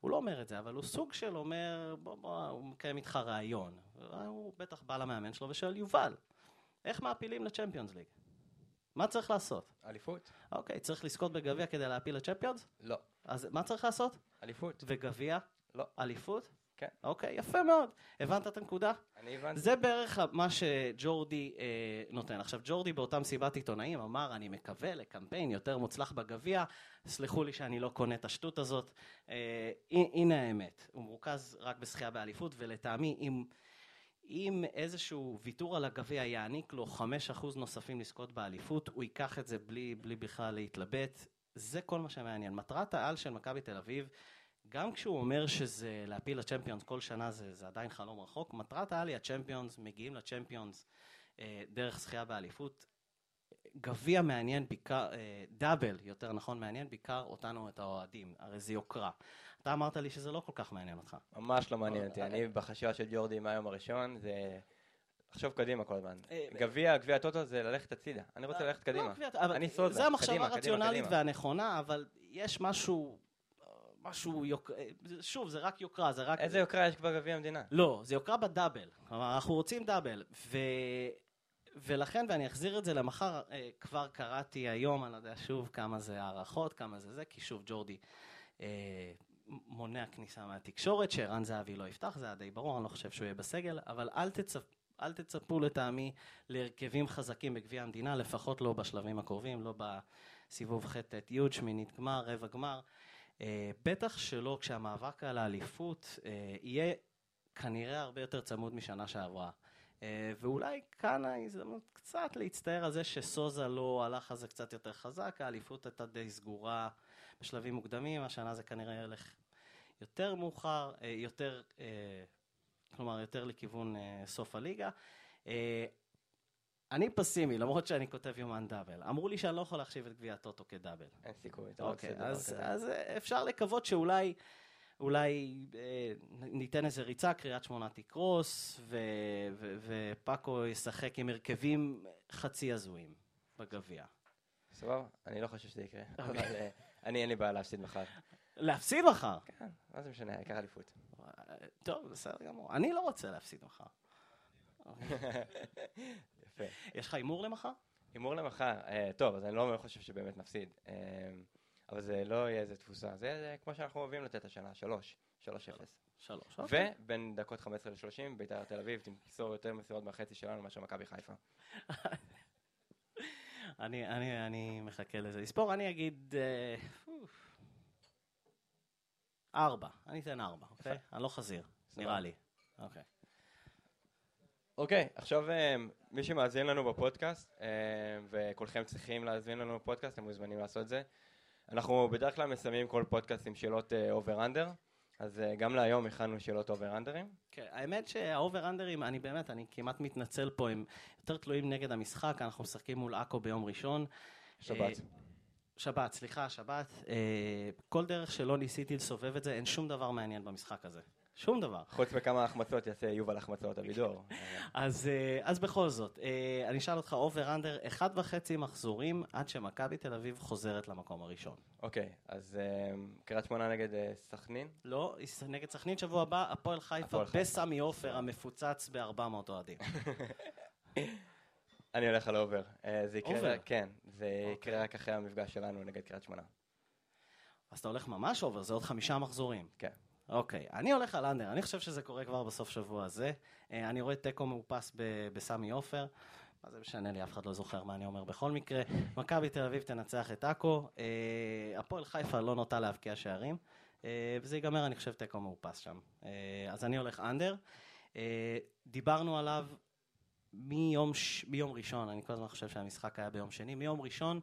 הוא לא אומר את זה, אבל הוא סוג של אומר, בוא, בוא, הוא מקיים איתך רעיון. הוא בטח בא למאמן שלו ושואל, יובל, איך מעפילים לצ'מפיונס ליג? מה צריך לעשות? אליפות? אוקיי, צריך לזכות בגביע כדי להפיל לצ'מפיונס? לא. אז מה צריך לעשות? אליפות? וגביע? לא. אליפות? כן. אוקיי, יפה מאוד. הבנת את הנקודה? אני הבנתי. זה בערך מה שג'ורדי אה, נותן. עכשיו, ג'ורדי באותה מסיבת עיתונאים אמר, אני מקווה לקמפיין יותר מוצלח בגביע, סלחו לי שאני לא קונה את השטות הזאת. אה, הנה האמת, הוא מרוכז רק בשחייה באליפות, ולטעמי, אם... אם איזשהו ויתור על הגביע יעניק לו 5% נוספים לזכות באליפות, הוא ייקח את זה בלי, בלי בכלל להתלבט. זה כל מה שמעניין. מטרת העל של מכבי תל אביב, גם כשהוא אומר שזה להפיל לצ'מפיונס כל שנה זה, זה עדיין חלום רחוק, מטרת העל היא הצ'מפיונס, מגיעים לצ'מפיונס אה, דרך זכייה באליפות. גביע מעניין בעיקר, אה, דאבל, יותר נכון, מעניין בעיקר אותנו, את האוהדים, הרי זה יוקרה. אתה אמרת לי שזה לא כל כך מעניין אותך. ממש לא מעניין אה, אותי. אה, אני בחשיבה של ג'ורדי מהיום הראשון, זה... לחשוב קדימה כל הזמן. אה, גביע, גביע הטוטו זה ללכת הצידה. אני רוצה ללכת קדימה. לא, אבל אני סוזה. זה המחשבה קדימה, קדימה, הרציונלית קדימה. והנכונה, אבל יש משהו, משהו, יוק... שוב, זה רק יוקרה, זה רק... איזה יוקרה יש כבר גביע המדינה? לא, זה יוקרה בדאבל. כלומר, אנחנו רוצים דאבל. ו... ולכן, ואני אחזיר את זה למחר, אה, כבר קראתי היום, אני לא יודע שוב כמה זה הערכות, כמה זה זה, כי שוב, ג'ורדי אה, מונע כניסה מהתקשורת, שערן זהבי לא יפתח, זה היה די ברור, אני לא חושב שהוא יהיה בסגל, אבל אל, תצפ... אל תצפו לטעמי להרכבים חזקים בגביע המדינה, לפחות לא בשלבים הקרובים, לא בסיבוב ח' ט' י', שמינית גמר, רבע גמר. אה, בטח שלא כשהמאבק על האליפות אה, יהיה כנראה הרבה יותר צמוד משנה שעברה. אה, ואולי כאן ההזדמנות קצת להצטער על זה שסוזה לא הלך על זה קצת יותר חזק, האליפות הייתה די סגורה בשלבים מוקדמים, השנה זה כנראה ילך יותר מאוחר, יותר, כלומר יותר לכיוון סוף הליגה. אני פסימי, למרות שאני כותב יומן דאבל. אמרו לי שאני לא יכול להחשיב את גביע הטוטו כדאבל. אין סיכוי. אתה לא אוקיי, דבר אז. אז אה, אפשר לקוות שאולי אולי אה, ניתן איזה ריצה, קריית שמונה תקרוס, ו, ו, ופאקו ישחק עם הרכבים חצי הזויים בגביע. סבבה? אני לא חושב שזה יקרה. אוקיי. אבל אה, אני אין לי בעיה להפסיד מחר. להפסיד מחר? כן, מה זה משנה, העיקר אליפות. טוב, בסדר גמור. אני לא רוצה להפסיד מחר. יפה. יש לך הימור למחר? הימור למחר, אה, טוב, אז אני לא חושב שבאמת נפסיד. אה, אבל זה לא יהיה איזה תפוסה. זה זה כמו שאנחנו אוהבים לתת השנה, שלוש. שלוש אפס. שלוש. אוקיי. ובין דקות 15 ל-30, בית"ר תל אביב תמסור יותר מסירות מהחצי שלנו מאשר מכבי חיפה. אני, אני, אני מחכה לזה. לספור, אני אגיד... אה. ארבע. אני אתן ארבע, אוקיי? אני לא חזיר, נראה לי. אוקיי. אוקיי, עכשיו אה, מי שמאזין לנו בפודקאסט, אה, וכולכם צריכים להאזין לנו בפודקאסט, אתם מוזמנים לעשות את זה. אנחנו בדרך כלל מסיימים כל פודקאסט עם שאלות over-under, אז אה, גם להיום הכנו שאלות אובר-אנדרים. כן, האמת שהאובר-אנדרים, אני באמת, אני כמעט מתנצל פה, הם יותר תלויים נגד המשחק, אנחנו משחקים מול עכו ביום ראשון. שבת. שבת, סליחה, שבת. כל דרך שלא ניסיתי לסובב את זה, אין שום דבר מעניין במשחק הזה. שום דבר. חוץ מכמה החמצות יעשה יובל החמצות אבידור. אז, אה, אז בכל זאת, אה, אני אשאל אותך over under, אחד וחצי מחזורים עד שמכבי תל אביב חוזרת למקום הראשון. אוקיי, אז אה, קריית שמונה נגד סכנין. לא, נגד סכנין שבוע הבא, הפועל חיפה. בסמי עופר המפוצץ ב-400 אוהדים. אני הולך על over. זה יקרה, over? כן, זה אוקיי. יקרה רק אחרי המפגש שלנו נגד קריית שמונה. אז אתה הולך ממש over, זה עוד חמישה מחזורים. כן. אוקיי, אני הולך על under, אני חושב שזה קורה כבר בסוף שבוע הזה. אה, אני רואה תיקו מאופס בסמי עופר. מה זה משנה לי, אף אחד לא זוכר מה אני אומר בכל מקרה. מכבי תל אביב תנצח את עכו. אה, הפועל חיפה לא נוטה להבקיע שערים. אה, וזה ייגמר, אני חושב, תיקו מאופס שם. אה, אז אני הולך under. אה, דיברנו עליו מיום, ש... מיום ראשון, אני כל הזמן חושב שהמשחק היה ביום שני. מיום ראשון,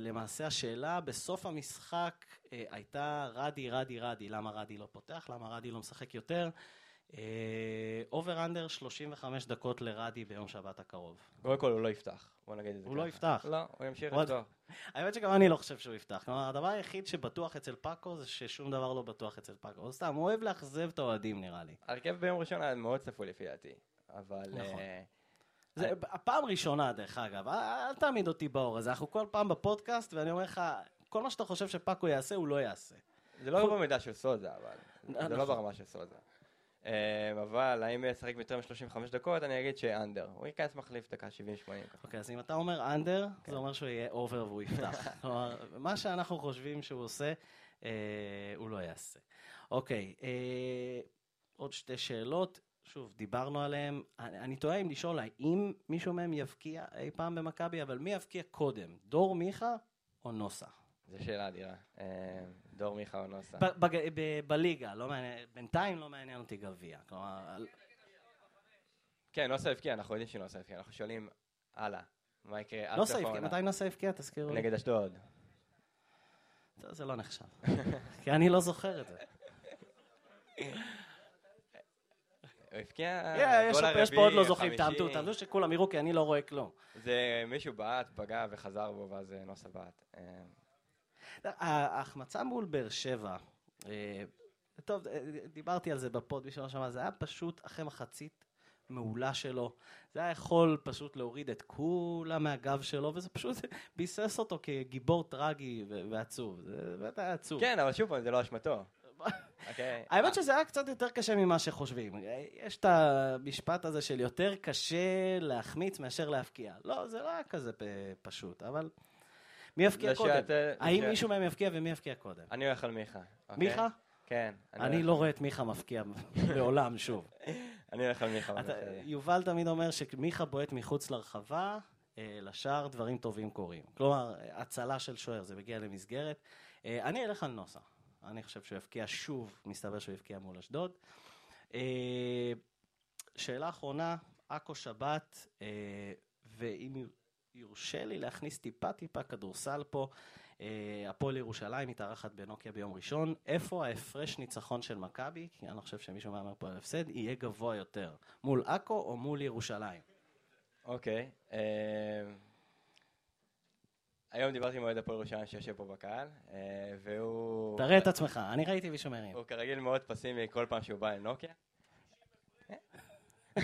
למעשה השאלה בסוף המשחק אה, הייתה רדי, רדי, רדי. למה רדי לא פותח? למה רדי לא משחק יותר? over under 35 דקות לרדי ביום שבת הקרוב. קודם כל הוא לא יפתח, בוא נגיד את זה הוא לא. יפתח. לא, הוא ימשיך לפתוח. האמת שגם אני לא חושב שהוא יפתח. כלומר, הדבר היחיד שבטוח אצל פאקו זה ששום דבר לא בטוח אצל פאקו. הוא סתם, הוא אוהב לאכזב את האוהדים נראה לי. ההרכב ביום ראשון היה מאוד צפוי לפי דעתי, אבל... נכון. אה, זה הפעם ראשונה, דרך אגב, אל, אל תעמיד אותי באור הזה. אנחנו כל פעם בפודקאסט, ואני אומר לך, כל מה שאתה חושב שפאקו יעשה, הוא לא יעשה. זה לא במידה של סוזה, אבל... זה לא נכון. ברמה של סוזה. אה, אבל האם ישחק ביותר מ-35 דקות, אני אגיד ש under. הוא ייכנס מחליף דקה 70-80 ככה. אוקיי, אז אם אתה אומר under, זה אומר שהוא יהיה over והוא יפתח. כלומר, מה שאנחנו חושבים שהוא עושה, אה, הוא לא יעשה. אוקיי, אה, עוד שתי שאלות, שוב, דיברנו עליהן. אני, אני תוהה אם לשאול האם מישהו מהם יבקיע אי פעם במכבי, אבל מי יבקיע קודם, דור מיכה או נוסה? זו שאלה אדירה. אה, דור מיכה או נוסה. בליגה, לא מעניין, בינתיים לא מעניין אותי גביע. כלומר, כן, נוסה הבקיע, אנחנו יודעים שנוסה הבקיע. אנחנו שואלים, הלאה, מה יקרה נוסה הבקיע? מתי נוסה הבקיע? תזכירו לי. נגד אשדוד. זה לא נחשב. כי אני לא זוכר את זה. הוא הבקיע יש פה עוד לא זוכרים. תעמדו, תעמדו שכולם יראו, כי אני לא רואה כלום. זה מישהו בעט, פגע וחזר בו, ואז אה, נוסה בעט. אה, ההחמצה מול באר שבע, אה, טוב, דיברתי על זה בפוד, מי שלא שמע, זה היה פשוט אחרי מחצית מעולה שלו. זה היה יכול פשוט להוריד את כולם מהגב שלו, וזה פשוט ביסס אותו כגיבור טרגי ועצוב. זה באמת היה עצוב. כן, אבל שוב פעם, זה לא אשמתו. אוקיי? האמת שזה היה קצת יותר קשה ממה שחושבים. יש את המשפט הזה של יותר קשה להחמיץ מאשר להפקיע. לא, זה לא היה כזה פשוט, אבל מי יפקיע קודם? האם מישהו מהם יפקיע ומי יפקיע קודם? אני הולך על מיכה. אוקיי? מיכה? כן. אני לא רואה את מיכה מפקיע לעולם שוב. אני הולך על מיכה. יובל תמיד אומר שמיכה בועט מחוץ לרחבה, אה, לשער דברים טובים קורים. כלומר, הצלה של שוער, זה מגיע למסגרת. אה, אני אלך על נוסה. אני חושב שהוא יבקיע שוב, מסתבר שהוא יבקיע מול אשדוד. אה, שאלה אחרונה, עכו שבת, אה, ואם יורשה לי להכניס טיפה טיפה כדורסל פה, אה, הפועל ירושלים מתארחת בנוקיה ביום ראשון. איפה ההפרש ניצחון של מכבי, כי אני לא חושב שמישהו מהמר פה על הפסד, יהיה גבוה יותר? מול עכו או מול ירושלים? אוקיי. אה, היום דיברתי עם אוהד הפועל ירושלים שיושב פה בקהל, אה, והוא... תראה את עצמך, אני ראיתי מישהו מרים. הוא כרגיל מאוד פסימי כל פעם שהוא בא לנוקיה.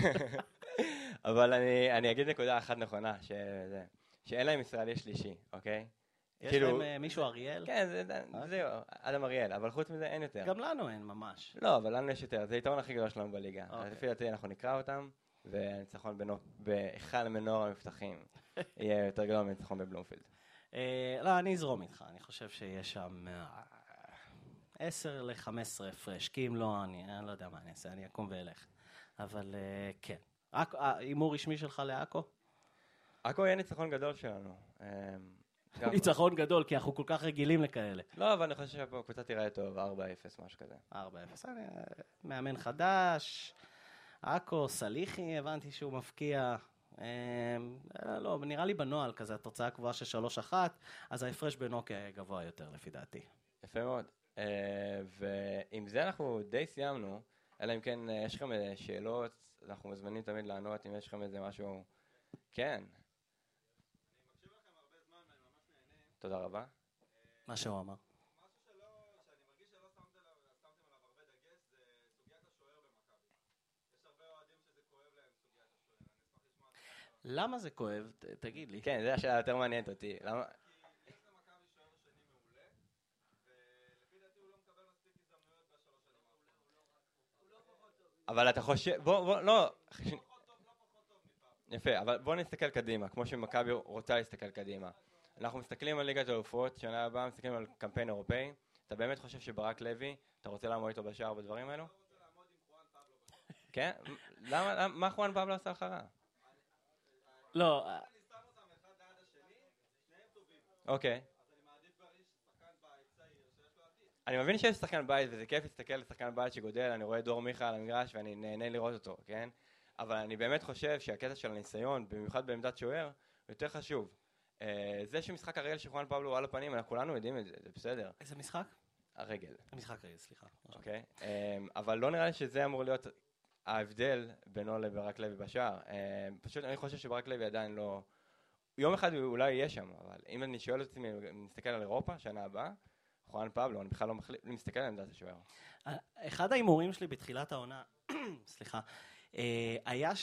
אבל אני, אני אגיד נקודה אחת נכונה, שזה, שאין להם ישראלי שלישי, אוקיי? יש כאילו- להם אה, מישהו אריאל? כן, זה, זה, זהו, אדם אריאל, אבל חוץ מזה אין יותר. גם לנו אין ממש. לא, אבל לנו יש יותר, זה היתרון הכי גדול שלנו בליגה. אוקיי. אז לפי דעתי אנחנו נקרא אותם, והניצחון בהיכל מנור המבטחים יהיה יותר גדול מהניצחון בבלומפילד. אה, לא, אני אזרום איתך, אני חושב שיש שם אה, 10 ל-15 הפרש, כי אם לא, אני, אני לא יודע מה אני אעשה, אני אקום ואלך. אבל אה, כן. אה, הימור רשמי שלך לעכו? עכו יהיה ניצחון גדול שלנו. אמ, ניצחון גדול, כי אנחנו כל כך רגילים לכאלה. לא, אבל אני חושב שהקבוצה תיראה טוב, 4-0, משהו כזה. 4-0. אני, אה, מאמן חדש, עכו, סליחי, הבנתי שהוא מפקיע. אה, אה, לא, נראה לי בנוהל כזה, התוצאה קבועה של 3-1, אז ההפרש בנוקיה יהיה גבוה יותר לפי דעתי. יפה מאוד. אה, ועם זה אנחנו די סיימנו, אלא אם כן אה, יש לכם אה, שאלות, אנחנו מזמינים תמיד לענות, אם יש לכם איזה משהו... כן. תודה רבה. מה שהוא אמר. למה זה כואב? ת- תגיד לי. כן, זו השאלה יותר מעניינת אותי. למה... אבל אתה חושב, בוא, בוא, לא, יפה, אבל בוא נסתכל קדימה, כמו שמכבי רוצה להסתכל קדימה. אנחנו מסתכלים על ליגת האלופות, שנה הבאה מסתכלים על קמפיין אירופאי, אתה באמת חושב שברק לוי, אתה רוצה לעמוד איתו בשער בדברים האלו? כן? למה, למה- מה חואן פבלו עשה לך רע? לא, אה, אוקיי. אני מבין שיש שחקן בית וזה כיף להסתכל על שחקן בית שגודל, אני רואה דור מיכה על המגרש ואני נהנה לראות אותו, כן? אבל אני באמת חושב שהקטע של הניסיון, במיוחד בעמדת שוער, יותר חשוב. אה, זה שמשחק הרגל של חואן פבלו הוא על הפנים, אנחנו כולנו יודעים את זה, זה בסדר. איזה משחק? הרגל, משחק רגע, סליחה. אוקיי? אה, אבל לא נראה לי שזה אמור להיות ההבדל בינו לברק לוי בשער. אה, פשוט אני חושב שברק לוי עדיין לא... יום אחד הוא אולי יהיה שם, אבל אם אני שואל אותי, אם אני מסתכל על אירופה, שנה הבאה, חואן פבלו, אני בכלל לא מחליט, אני מסתכל על עמדת השוער. אחד ההימורים שלי בתחילת העונה, סליחה, אה, היה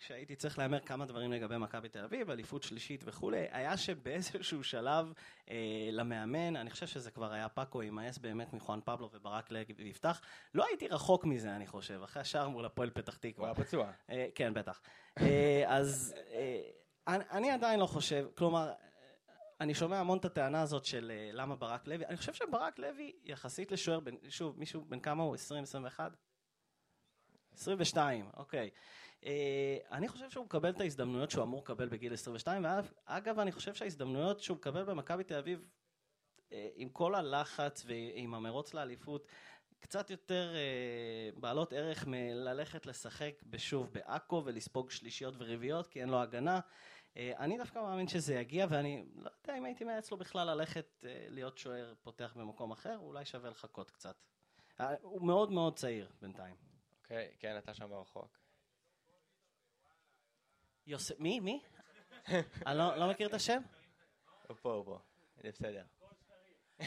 שכשהייתי צריך להמר כמה דברים לגבי מכבי תל אביב, אליפות שלישית וכולי, היה שבאיזשהו שלב אה, למאמן, אני חושב שזה כבר היה פאקו יימאס באמת מחואן פבלו וברק לוי יפתח, לא הייתי רחוק מזה אני חושב, אחרי השער מול הפועל פתח הוא תקווה. היה פצוע. אה, כן, בטח. אה, אז אה, אני, אני עדיין לא חושב, כלומר, אני שומע המון את הטענה הזאת של אה, למה ברק לוי, אני חושב שברק לוי יחסית לשוער, שוב, מישהו בן כמה הוא? 20-21? 22, אוקיי. אה, אני חושב שהוא מקבל את ההזדמנויות שהוא אמור לקבל בגיל 22, ואגב, אני חושב שההזדמנויות שהוא מקבל במכבי תל אביב, אה, עם כל הלחץ ועם המרוץ לאליפות, קצת יותר אה, בעלות ערך מללכת לשחק בשוב בעכו ולספוג שלישיות ורביעיות, כי אין לו הגנה. אה, אני דווקא מאמין שזה יגיע, ואני לא יודע אם הייתי מייעץ לו בכלל ללכת אה, להיות שוער פותח במקום אחר, אולי שווה לחכות קצת. אה, הוא מאוד מאוד צעיר בינתיים. אוקיי, כן, אתה שם ברחוק. יוסף, מי? מי? אני לא, לא מכיר את השם? הוא פה, הוא פה. זה בסדר.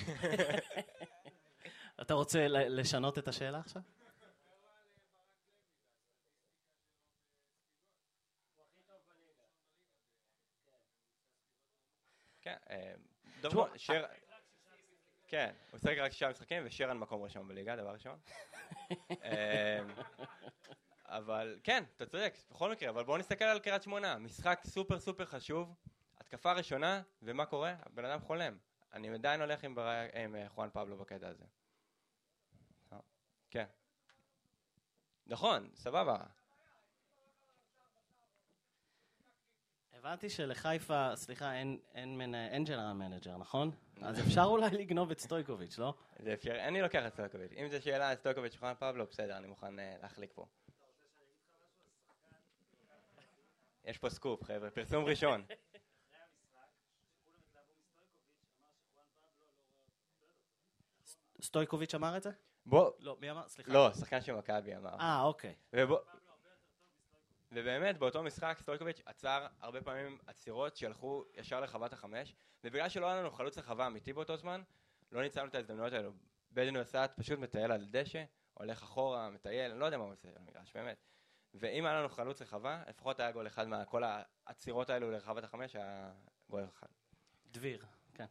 אתה רוצה לשנות את השאלה עכשיו? כן, אה, שר... כן, הוא משחק רק שישה משחקים ושרן מקום ראשון בליגה, דבר ראשון. אבל כן, אתה צודק, בכל מקרה, אבל בואו נסתכל על קריית שמונה, משחק סופר סופר חשוב, התקפה ראשונה, ומה קורה? הבן אדם חולם. אני עדיין הולך עם, בר... עם אה, חואן פבלו בקטע הזה. אה, כן. נכון, סבבה. הבנתי שלחיפה, סליחה, אין, אין, מנה- אין general manager, נכון? אז אפשר אולי לגנוב את סטויקוביץ', לא? זה אפשר, אני לוקח את סטויקוביץ'. אם זו שאלה על סטויקוביץ' וחואן פבלו, בסדר, אני מוכן אה, להחליק פה. יש פה סקופ, חבר'ה, פרסום ראשון. סטויקוביץ' אמר את זה? בוא, לא, מי אמר? סליחה. לא, שחקן של מכבי אמר. אה, אוקיי. ובוא- ובאמת, באותו משחק סטויקוביץ' עצר הרבה פעמים עצירות שהלכו ישר לחוות החמש, ובגלל שלא היה לנו חלוץ לחווה אמיתי באותו זמן, לא ניצלנו את ההזדמנויות האלו. בדין וסעת פשוט מטייל על דשא, הולך אחורה, מטייל, אני לא יודע מה הוא עושה במגרש, באמת. ואם היה לנו חלוץ לחווה, לפחות היה גול אחד מכל העצירות האלו לרחבת החמש, היה גול אחד. דביר, כן.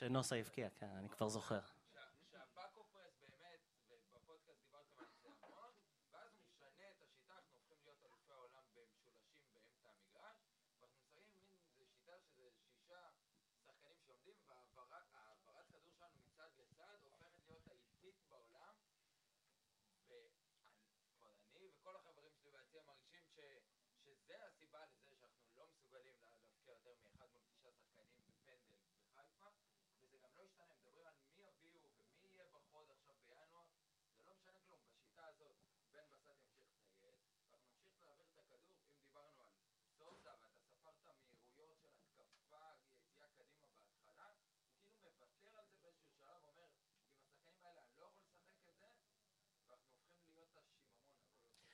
שנוסה הבקיע, כן, אני כבר זוכר.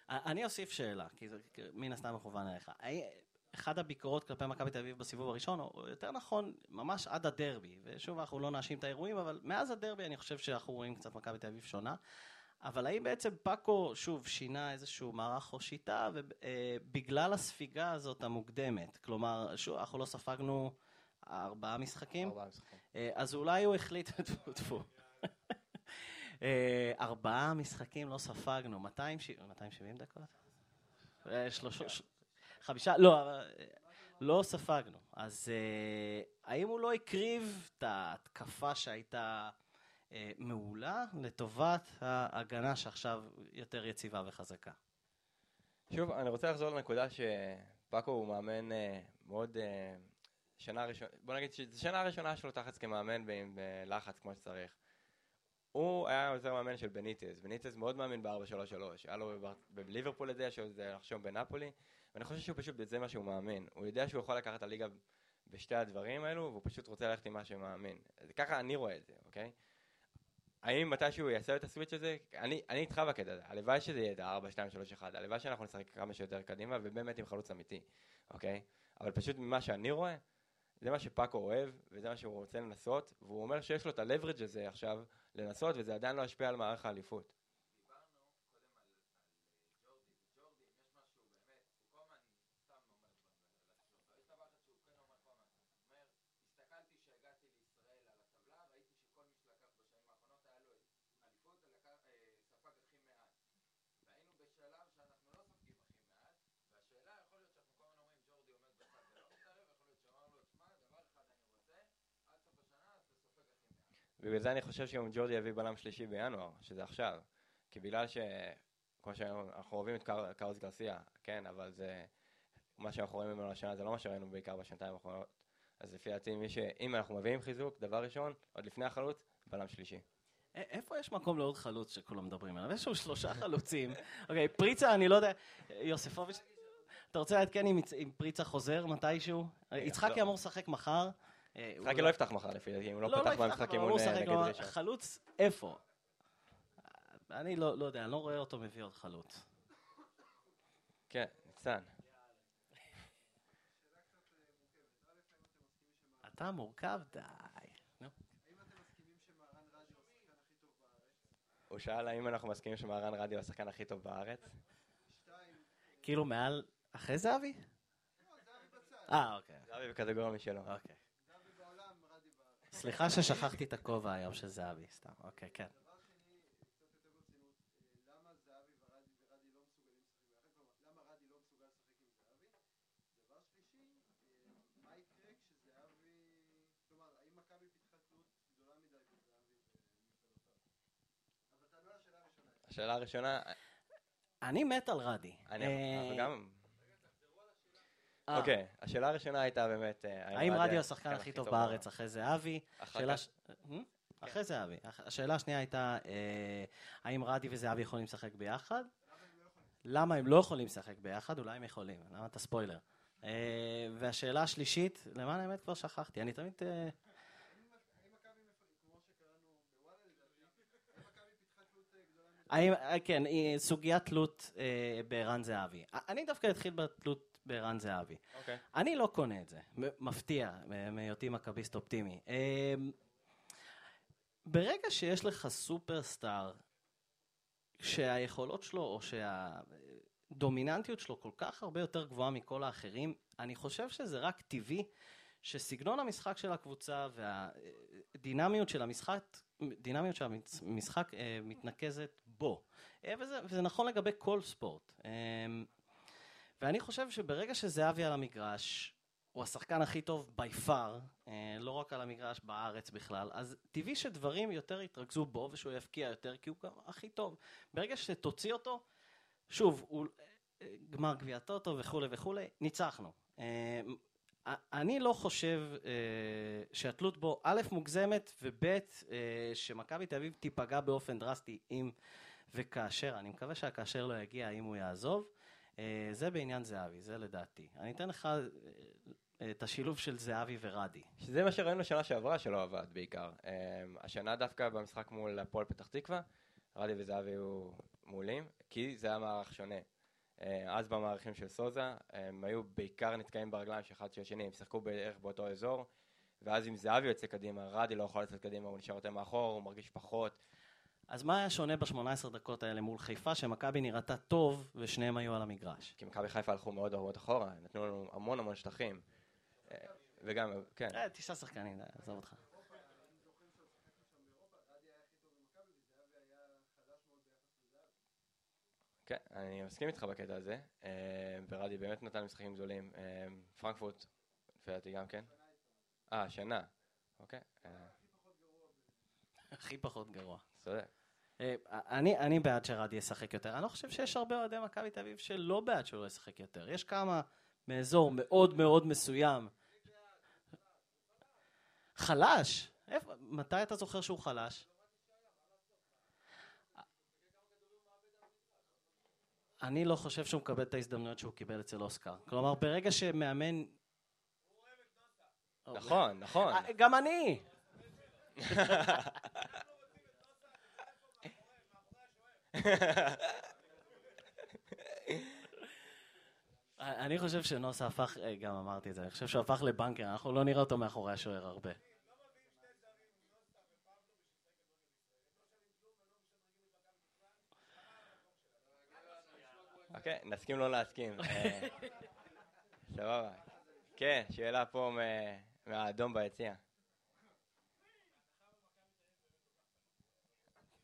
אני אוסיף שאלה, כי זה מן הסתם מכוון אליך. אחד הביקורות כלפי מכבי תל אביב בסיבוב הראשון, או יותר נכון, ממש עד הדרבי, ושוב אנחנו לא נאשים את האירועים, אבל מאז הדרבי אני חושב שאנחנו רואים קצת מכבי תל אביב שונה. אבל האם בעצם פאקו, שוב, שינה איזשהו מערך או שיטה, ובגלל הספיגה הזאת המוקדמת, כלומר, שוב, אנחנו לא ספגנו ארבעה משחקים, ארבעה משחקים. אה, אז אולי הוא החליט, טפו טפו. אה, ארבעה משחקים לא ספגנו, 200 ש- 270 דקות? אה, חמישה, לא, אה, לא ספגנו. אז האם הוא לא הקריב את ההתקפה שהייתה מעולה לטובת ההגנה שעכשיו יותר יציבה וחזקה? שוב, אני רוצה לחזור לנקודה שפאקו הוא מאמן מאוד... שנה ראשונה, בוא נגיד שזו שנה ראשונה שלו תחת כמאמן ועם לחץ כמו שצריך. הוא היה עוזר מאמן של בניטז, בניטז מאוד מאמין ב-4-3-3, היה לו בליברפול את זה, יש לו את עכשיו בנפולי, ואני חושב שהוא פשוט בזה מה שהוא מאמין. הוא יודע שהוא יכול לקחת את הליגה בשתי הדברים האלו, והוא פשוט רוצה ללכת עם מה שהוא מאמין. אז ככה אני רואה את זה, אוקיי? האם מתישהו יעשה את הסוויץ' הזה? אני, אני איתך בקטע הזה, הלוואי שזה יהיה את ה-4, 2, 3, 1, הלוואי שאנחנו נשחק כמה שיותר קדימה, ובאמת עם חלוץ אמיתי, אוקיי? אבל פשוט ממה שאני רואה, זה מה שפאקו אוהב, וזה מה שהוא רוצה לנסות, והוא אומר שיש לו את הלברג' הזה עכשיו לנסות, וזה עדיין לא ישפיע על מערך האליפות. בגלל זה אני חושב שגם ג'ורדי יביא בלם שלישי בינואר, שזה עכשיו. כי בגלל ש... כמו שאנחנו אוהבים את קר... קארלס גרסיה, כן, אבל זה... מה שאנחנו רואים ממנו השנה זה לא מה שראינו בעיקר בשנתיים האחרונות. אז לפי דעתי, מי ש... אם אנחנו מביאים חיזוק, דבר ראשון, עוד לפני החלוץ, בלם שלישי. איפה יש מקום לעוד חלוץ שכולם מדברים עליו? יש שם שלושה חלוצים. אוקיי, פריצה, אני לא יודע, יוספוביץ', אתה רוצה לעדכן אם פריצה חוזר מתישהו? יצחקי אמור לשחק מחר. יצחקי לא יפתח מחר לפי דעתי, אם הוא לא פתח במשחק אימון נגד ראשון. חלוץ, איפה? אני לא יודע, אני לא רואה אותו מביא עוד חלוץ. כן, ניצן. אתה מורכב? די. הוא שאל האם אנחנו מסכימים שמהרן רדי הוא השחקן הכי טוב בארץ? כאילו מעל... אחרי זהבי? אה, אוקיי. זהבי בקטגוריה משלו. אוקיי. סליחה ששכחתי את הכובע היום של זהבי, סתם. אוקיי, כן. השאלה הראשונה... אני מת על רדי. אני אה, גם... אה. אוקיי, השאלה הראשונה הייתה באמת... אה, האם רדי הוא השחקן הכי טוב בארץ אחרי זהבי? אחרי זהבי. השאלה השנייה הייתה, האם רדי וזהבי יכולים לשחק ביחד? למה הם לא יכולים לשחק ביחד? אולי הם יכולים. למה אתה ספוילר? והשאלה השלישית, למען האמת כבר שכחתי, אני תמיד... האם, כן, סוגיית תלות אה, בערן זהבי. אני דווקא אתחיל בתלות בערן זהבי. Okay. אוקיי. אני לא קונה את זה, מפתיע, מהיותי מכביסט אופטימי. אה, ברגע שיש לך סופרסטאר, שהיכולות שלו, או שהדומיננטיות שלו כל כך הרבה יותר גבוהה מכל האחרים, אני חושב שזה רק טבעי שסגנון המשחק של הקבוצה והדינמיות של המשחק, דינמיות של המשחק אה, מתנקזת בו. אה, וזה, וזה נכון לגבי כל ספורט. אה, ואני חושב שברגע שזהבי על המגרש, הוא השחקן הכי טוב by far, לא רק על המגרש, בארץ בכלל, אז טבעי שדברים יותר יתרכזו בו ושהוא יפקיע יותר, כי הוא גם הכי טוב. ברגע שתוציא אותו, שוב, הוא גמר גביע טוטו וכולי וכולי, ניצחנו. אני לא חושב אה, שהתלות בו א' מוגזמת וב' אה, שמכבי תל אביב תיפגע באופן דרסטי אם וכאשר, אני מקווה שהכאשר לא יגיע אם הוא יעזוב, אה, זה בעניין זהבי, זה לדעתי. אני אתן לך אה, את השילוב של זהבי ורדי. שזה מה שראינו שנה שעברה שלא עבד בעיקר. אה, השנה דווקא במשחק מול הפועל פתח תקווה, רדי וזהבי היו מעולים, כי זה היה מערך שונה. אה, אז במערכים של סוזה, הם היו בעיקר נתקעים ברגליים של אחד של השני, הם שיחקו בערך באותו אזור, ואז אם זהבי יוצא קדימה, רדי לא יכול לצאת קדימה, הוא נשאר יותר מאחור, הוא מרגיש פחות. אז מה היה שונה ב-18 דקות האלה מול חיפה, שמכבי נראתה טוב ושניהם היו על המגרש? כי מכבי חיפה הלכו מאוד הרבה אחורה, נתנו לנו המון המון שטחים. אה, וגם, כן. אה, תשעה שחקנים, עזוב אותך. כן, אני מסכים איתך בקטע הזה. ברדי אה, באמת נתן משחקים גדולים. אה, פרנקפורט, לפי דעתי גם כן. אה, שנה. אוקיי. אה. הכי פחות גרוע. צודק. אני, אני בעד שרדי ישחק יותר. אני לא חושב שיש הרבה אוהדי מכבי תל אביב שלא בעד שהוא לא ישחק יותר. יש כמה מאזור מאוד מאוד מסוים. חלש? איפה, מתי אתה זוכר שהוא חלש? אני לא חושב שהוא מקבל את ההזדמנויות שהוא קיבל אצל אוסקר. כלומר, ברגע שמאמן... נכון, נכון. אה, גם אני! אני חושב שנוסה הפך, אה, גם אמרתי את זה, אני חושב שהוא הפך לבנקר, אנחנו לא נראה אותו מאחורי השוער הרבה. אוקיי, נסכים לא להסכים. אה, סבבה. כן, שאלה פה מהאדום ביציע.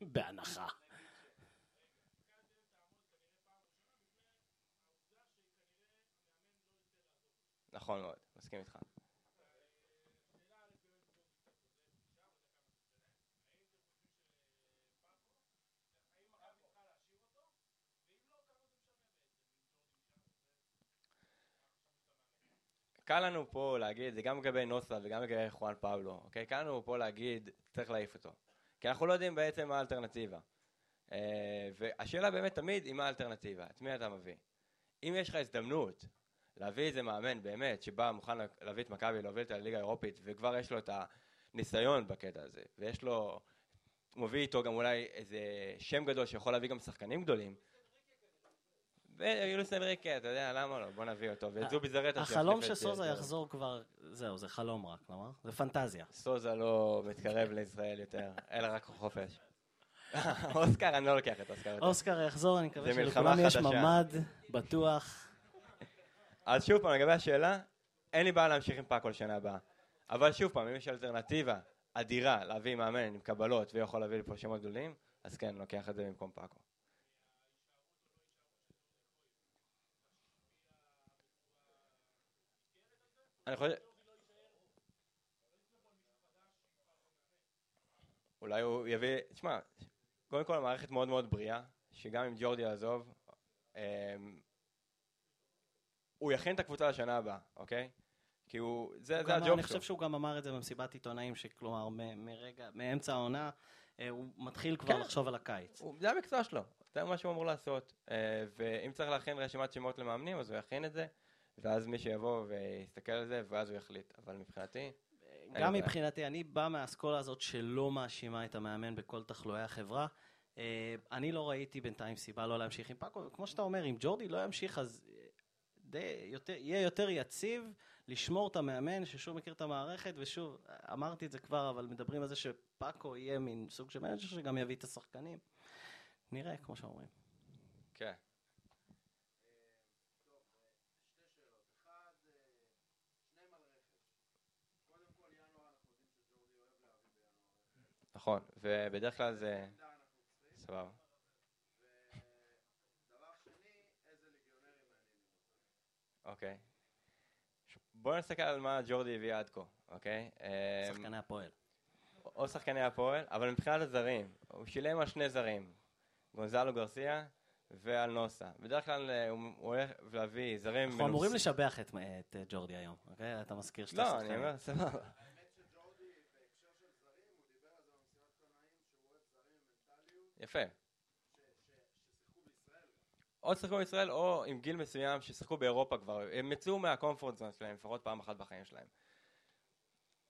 בהנחה. נכון מאוד, מסכים איתך. קל לנו פה להגיד, זה גם לגבי נוסה וגם לגבי חואן פאבלו, אוקיי? קל לנו פה להגיד, צריך להעיף אותו. כי אנחנו לא יודעים בעצם מה האלטרנטיבה. אה, והשאלה באמת תמיד היא מה האלטרנטיבה, את מי אתה מביא. אם יש לך הזדמנות להביא איזה מאמן באמת, שבא מוכן להביא את מכבי, להוביל את הליגה האירופית, וכבר יש לו את הניסיון בקטע הזה, ויש לו, מביא איתו גם אולי איזה שם גדול שיכול להביא גם שחקנים גדולים, ויולוס אנריקה, אתה יודע, למה לא? בוא נביא אותו. ואת זובי זרטה החלום שסוזה יחזור כבר, זהו, זה חלום רק, כלומר, זה פנטזיה. סוזה לא מתקרב לישראל יותר, אלא רק חופש. אוסקר, אני לא לוקח את אוסקר. אוסקר יחזור, אני מקווה שלכולם יש ממ"ד, בטוח. אז שוב פעם, לגבי השאלה, אין לי בעיה להמשיך עם פאקו לשנה הבאה. אבל שוב פעם, אם יש אלטרנטיבה אדירה להביא מאמן עם קבלות ויכול להביא לפה שמות גדולים, אז כן, לוקח את זה במקום פאקו. אני חושב... אולי הוא יביא... תשמע, קודם כל המערכת מאוד מאוד בריאה, שגם אם ג'ורדי יעזוב, אמ, הוא יכין את הקבוצה לשנה הבאה, אוקיי? כי הוא... זה, זה הג'וב שלו. אני חושב שהוא גם אמר את זה במסיבת עיתונאים, שכלומר, מרגע, מאמצע העונה, אה, הוא מתחיל כבר כן. לחשוב על הקיץ. הוא, זה המקצוע שלו, זה מה שהוא אמור לעשות. אה, ואם צריך להכין רשימת שמות למאמנים, אז הוא יכין את זה. ואז מי שיבוא ויסתכל על זה, ואז הוא יחליט. אבל מבחינתי... גם מבחינתי, אני בא מהאסכולה הזאת שלא מאשימה את המאמן בכל תחלואי החברה. אה, אני לא ראיתי בינתיים סיבה לא להמשיך עם פאקו, כמו שאתה אומר, אם ג'ורדי לא ימשיך, אז די, יותר, יהיה יותר יציב לשמור את המאמן ששוב מכיר את המערכת, ושוב, אמרתי את זה כבר, אבל מדברים על זה שפאקו יהיה מין סוג של manager שגם יביא את השחקנים. נראה, כמו שאומרים. כן. נכון, ובדרך כלל זה... סבבה. אוקיי. בואו נסתכל על מה ג'ורדי הביא עד כה, אוקיי? שחקני הפועל. או שחקני הפועל, אבל מבחינת הזרים, הוא שילם על שני זרים, גונזלו גרסיה ועל נוסה. בדרך כלל אה, הוא הולך להביא זרים... אנחנו אמורים לשבח את אה, ג'ורדי היום, אוקיי? אתה מזכיר שאתה שחקן. לא, אני אומר, סבבה. יפה. או שיחקו בישראל או עם גיל מסוים ששיחקו באירופה כבר, הם יצאו מהקומפורט זון שלהם לפחות פעם אחת בחיים שלהם.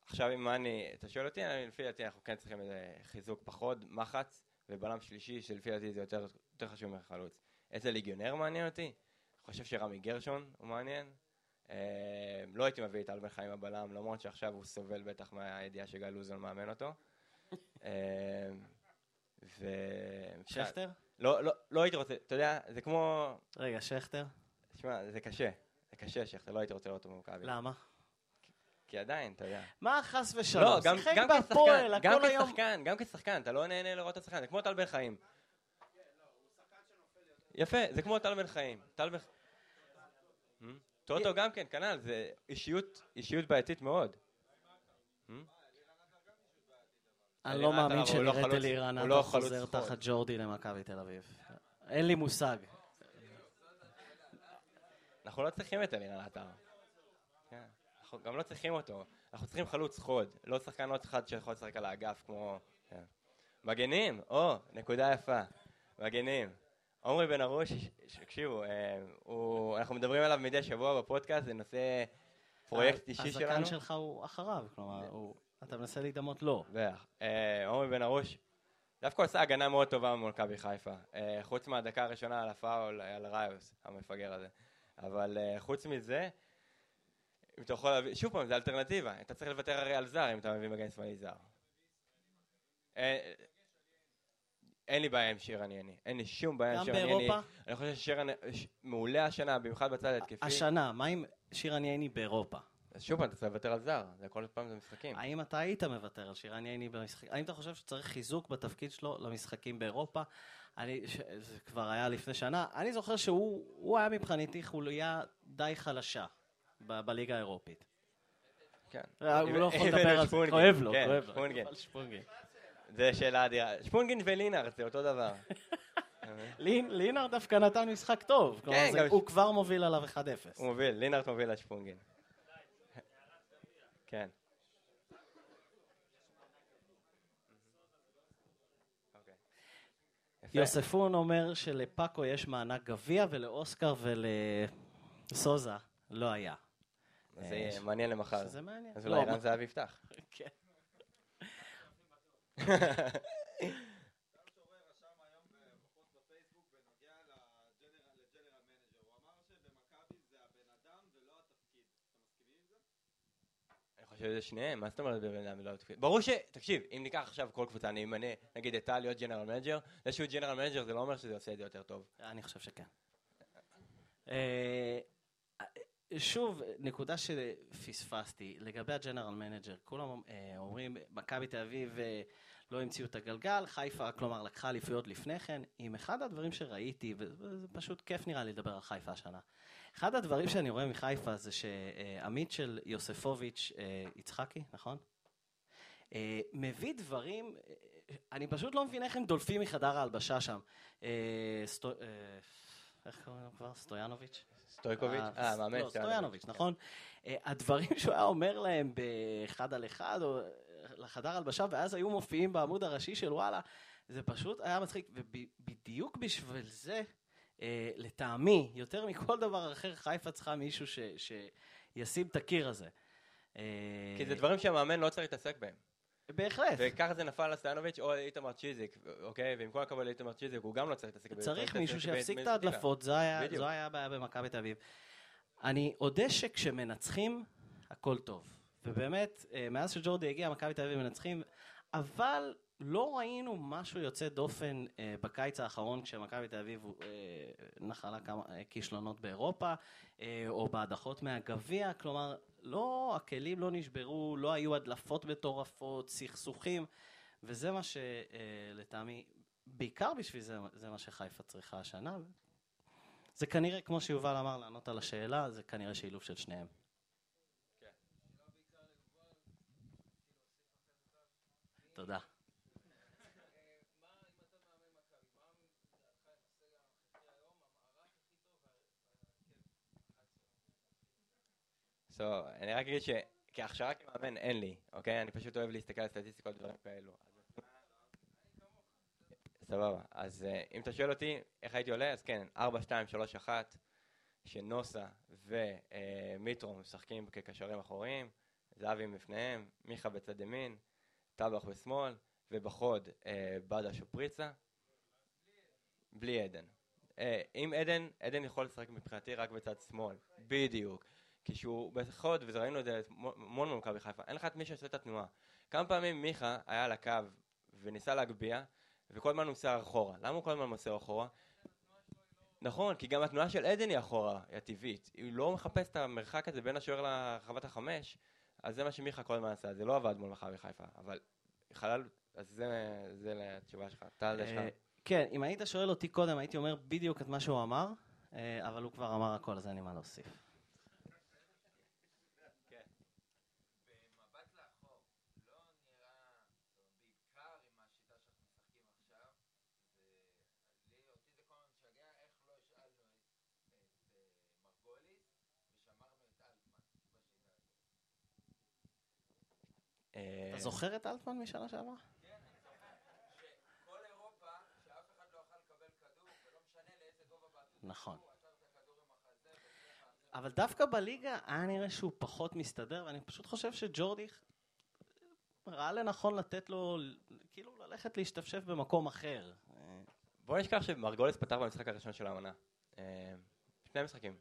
עכשיו אם אני, אתה שואל אותי, אני, לפי דעתי אנחנו כן צריכים איזה חיזוק פחות, מחץ ובלם שלישי שלפי דעתי זה יותר, יותר חשוב מחלוץ. איזה ליגיונר מעניין אותי? אני חושב שרמי גרשון הוא מעניין. אה, לא הייתי מביא את אלבן חיים הבלם, למרות שעכשיו הוא סובל בטח מהידיעה שגל לוזון מאמן אותו. אה, ו... שכטר? לא, לא, לא הייתי רוצה, אתה יודע, זה כמו... רגע, שכטר? תשמע, זה קשה. זה קשה, שכטר, לא הייתי רוצה לראות אותו במכבי. למה? כי עדיין, אתה יודע. מה חס ושלום? לא, גם, גם בהפועל, גם כשחקן, גם כשחקן, אתה לא נהנה לראות את השחקן, זה כמו טל בן חיים. יפה, זה כמו טל בן חיים. טל בן... Hmm? טוטו גם כן, כנ"ל, זה אישיות בעייתית מאוד. אני לא מאמין שנראית לא אלירן עטר לא חוזר תחת ג'ורדי למכבי תל אביב. אין לי מושג. אנחנו לא צריכים את אלירן עטר. כן, אנחנו גם לא צריכים אותו. אנחנו צריכים חלוץ חוד, לא שחקן עוד אחד שיכול לשחק על האגף כמו... כן. מגנים, או, נקודה יפה. מגנים. עמרי בן ארוש, תקשיבו, אה, אנחנו מדברים עליו מדי שבוע בפודקאסט, זה נושא פרויקט אישי שלנו. הזקן שלך הוא אחריו, כלומר, הוא... אתה מנסה להידמות לו. בטח. אה, עומרי בן ארוש, דווקא עושה הגנה מאוד טובה מול מכבי חיפה. אה, חוץ מהדקה הראשונה על הפאול, על ראיוס, המפגר הזה. אבל אה, חוץ מזה, אם אתה יכול להביא, שוב פעם, זה אלטרנטיבה. אתה צריך לוותר הרי על זר אם אתה מביא מגן שמאלי זר. אין לי בעיה עם שיר ענייני, אין לי שום בעיה עם שיר ענייני. גם באירופה? אני חושב ששיר מעולה השנה, במיוחד בצד ההתקפי. השנה, מה עם שיר ענייני באירופה? אז שוב אתה צריך לוותר על זר, זה כל פעם זה משחקים. האם אתה היית מוותר על שירן ייני במשחקים? האם אתה חושב שצריך חיזוק בתפקיד שלו למשחקים באירופה? אני, ש, זה כבר היה לפני שנה. אני זוכר שהוא היה מבחינתי חוליה די חלשה ב- בליגה האירופית. כן. אה, הוא לא יכול לדבר על זה, כואב לו, כן, כואב לו. שפונגין. זה שאלה אדירה. שפונגין ולינארד זה אותו דבר. לינארד דווקא נתן משחק טוב. כן, הוא כבר מוביל עליו 1-0. הוא מוביל, לינארד מוביל על שפונגין. כן. אוקיי. יוספון אומר שלפאקו יש מענק גביע ולאוסקר ולסוזה לא היה. אז זה יהיה מעניין למחר. שזה מעניין. אז לא, אולי מה- רן זהבי יפתח. כן. חושב שזה שניהם, מה זאת אומרת בבן אדם ולא התפקיד? ברור ש... תקשיב, אם ניקח עכשיו כל קבוצה, אני אמנה, נגיד את טל להיות general manager, זה שהוא general manager זה לא אומר שזה עושה את זה יותר טוב. אני חושב שכן. אה, שוב, נקודה שפספסתי, לגבי ה general manager, כולם אה, אומרים, מכבי תל אביב אה, לא המציאו את הגלגל, חיפה, כלומר, לקחה אליפויות לפני כן. עם אחד הדברים שראיתי, וזה פשוט כיף נראה לי לדבר על חיפה השנה. אחד הדברים שאני רואה מחיפה זה שעמית של יוספוביץ', אה, יצחקי, נכון? אה, מביא דברים, אה, אני פשוט לא מבין איך הם דולפים מחדר ההלבשה שם. איך קוראים לו כבר? סטויאנוביץ'? סטויקוביץ'? אה, מאמן. לא, סטויאנוביץ', נכון? אה, הדברים שהוא היה אומר להם באחד על אחד, לחדר הלבשה, ואז היו מופיעים בעמוד הראשי של וואלה, זה פשוט היה מצחיק, ובדיוק בשביל זה, אה, לטעמי, יותר מכל דבר אחר, חיפה צריכה מישהו ש- שישים את הקיר הזה. אה, כי זה דברים שהמאמן לא צריך להתעסק בהם. בהחלט. וככה זה נפל על סטויאנוביץ' או על איתמר צ'יזיק, אוקיי? ועם כל הכבוד לאיתמר צ'יזיק, הוא גם לא צריך להתעסק בזה. צריך מישהו שיפסיק את. ההדלפות, זו היה הבעיה במכבי תל אביב. אני אודה שכשמנצחים, הכל טוב. ובאמת, אה, מאז שג'ורדי הגיע, מכבי תל אביב מנצחים, אבל לא ראינו משהו יוצא דופן אה, בקיץ האחרון, כשמכבי תל אביב אה, נחלה כמה כישלונות באירופה, או בהדחות מהגביע, כלומר, לא, הכלים לא נשברו, לא היו הדלפות מטורפות, סכסוכים, וזה מה שלטעמי, בעיקר בשביל זה, זה מה שחיפה צריכה השנה. זה כנראה, כמו שיובל אמר, לענות על השאלה, זה כנראה שילוב של שניהם. תודה. So, אני רק אגיד שכהכשרה כמאמן אין לי, אוקיי? אני פשוט אוהב להסתכל על סטטיסטיקות ודברים כאלו. סבבה. אז אה, אם אתה שואל אותי איך הייתי עולה, אז כן, 4, 2, 3, 1, שנוסה ומיטרו משחקים כקשרים אחוריים, זהבי מפניהם, מיכה בצד ימין, טבח בשמאל, ובחוד אה, בדש ופריצה. בלי עדן. אה, אם עדן, עדן יכול לשחק מבחינתי רק בצד שמאל, בדיוק. כשהוא בחוד, וראינו את זה המון במכבי חיפה, אין לך את מי שעושה את התנועה. כמה פעמים מיכה היה על הקו וניסה להגביה, וכל הזמן הוא עושה אחורה. למה הוא כל הזמן עושה אחורה? נכון, כי גם התנועה של עדן היא אחורה, היא הטבעית. הוא לא מחפש את המרחק הזה בין השוער לרחבת החמש, אז זה מה שמיכה כל הזמן עשה, זה לא עבד מול מכבי חיפה, אבל חלל, אז זה, זה לתשובה שלך. טל, יש אה, לך. כן, אם היית שואל אותי קודם, הייתי אומר בדיוק את מה שהוא אמר, אה, אבל הוא כבר אמר הכל, אז אין לי מה להוסיף. במבט לאחור, לא נראה, בעיקר עם השיטה שאנחנו משחקים עכשיו, זה, לי, אותי זה כל הזמן משגע איך לא השאלנו את, את אה, מרגוליס ושמרנו את אלטמן בשיטה הזאת. אה, אתה זוכר את אלטמן משנה שעברה? נכון. אבל דווקא בליגה היה נראה שהוא פחות מסתדר, ואני פשוט חושב שג'ורדי ראה לנכון לתת לו, כאילו ללכת להשתפשף במקום אחר. בוא נשכח שמרגולס פתח במשחק הראשון של העונה. אה, שני משחקים.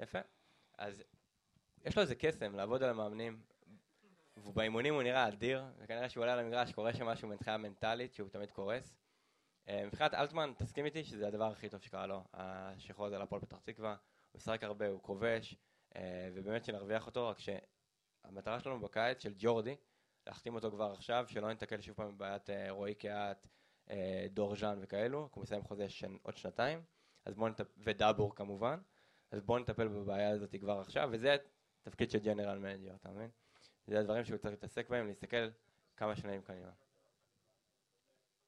יפה. אז יש לו איזה קסם לעבוד על המאמנים, ובאימונים הוא נראה אדיר, וכנראה שהוא עולה על המגרש, קורה שם משהו מבחינה מנטלית, שהוא תמיד קורס. אה, מבחינת אלטמן, תסכים איתי שזה הדבר הכי טוב שקרה לו, השחרור הזה להפועל פתח תקווה. הוא משחק הרבה, הוא כובש, אה, ובאמת שנרוויח אותו, רק שהמטרה שלנו בקיץ של ג'ורדי, להחתים אותו כבר עכשיו, שלא ניתקל שוב פעם בבעיית אה, רועי קהת, דור ז'אן וכאלו, כי הוא מסיים חוזה שנ... עוד שנתיים, אז בואו נת... ודאבור כמובן, אז בואו נטפל בבעיה הזאת כבר עכשיו, וזה התפקיד של general manager, אתה מבין? זה הדברים שהוא צריך להתעסק בהם, להסתכל כמה שנים קדימה.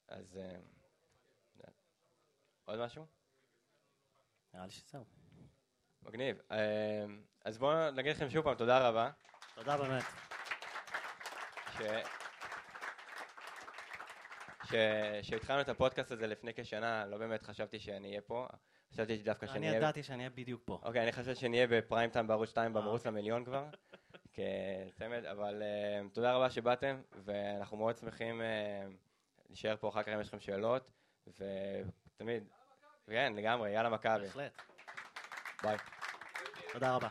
אז... אה, עוד משהו? נראה לי שזהו. מגניב. אה, אז בואו נגיד לכם שוב פעם תודה רבה. תודה באמת. ש... ש... שהתחלנו את הפודקאסט הזה לפני כשנה, לא באמת חשבתי שאני אהיה פה. חשבתי דווקא שאני אני אהיה... ידעתי שאני אהיה בדיוק פה. אוקיי, אני חושב שנהיה בפריים טיים בערוץ 2 אה, במרוץ. למיליון כבר, כצמד, אבל uh, תודה רבה שבאתם, ואנחנו מאוד שמחים uh, להישאר פה אחר כך אם יש לכם שאלות, ותמיד, כן, לגמרי, יאללה מכבי, בהחלט. ביי. תודה רבה.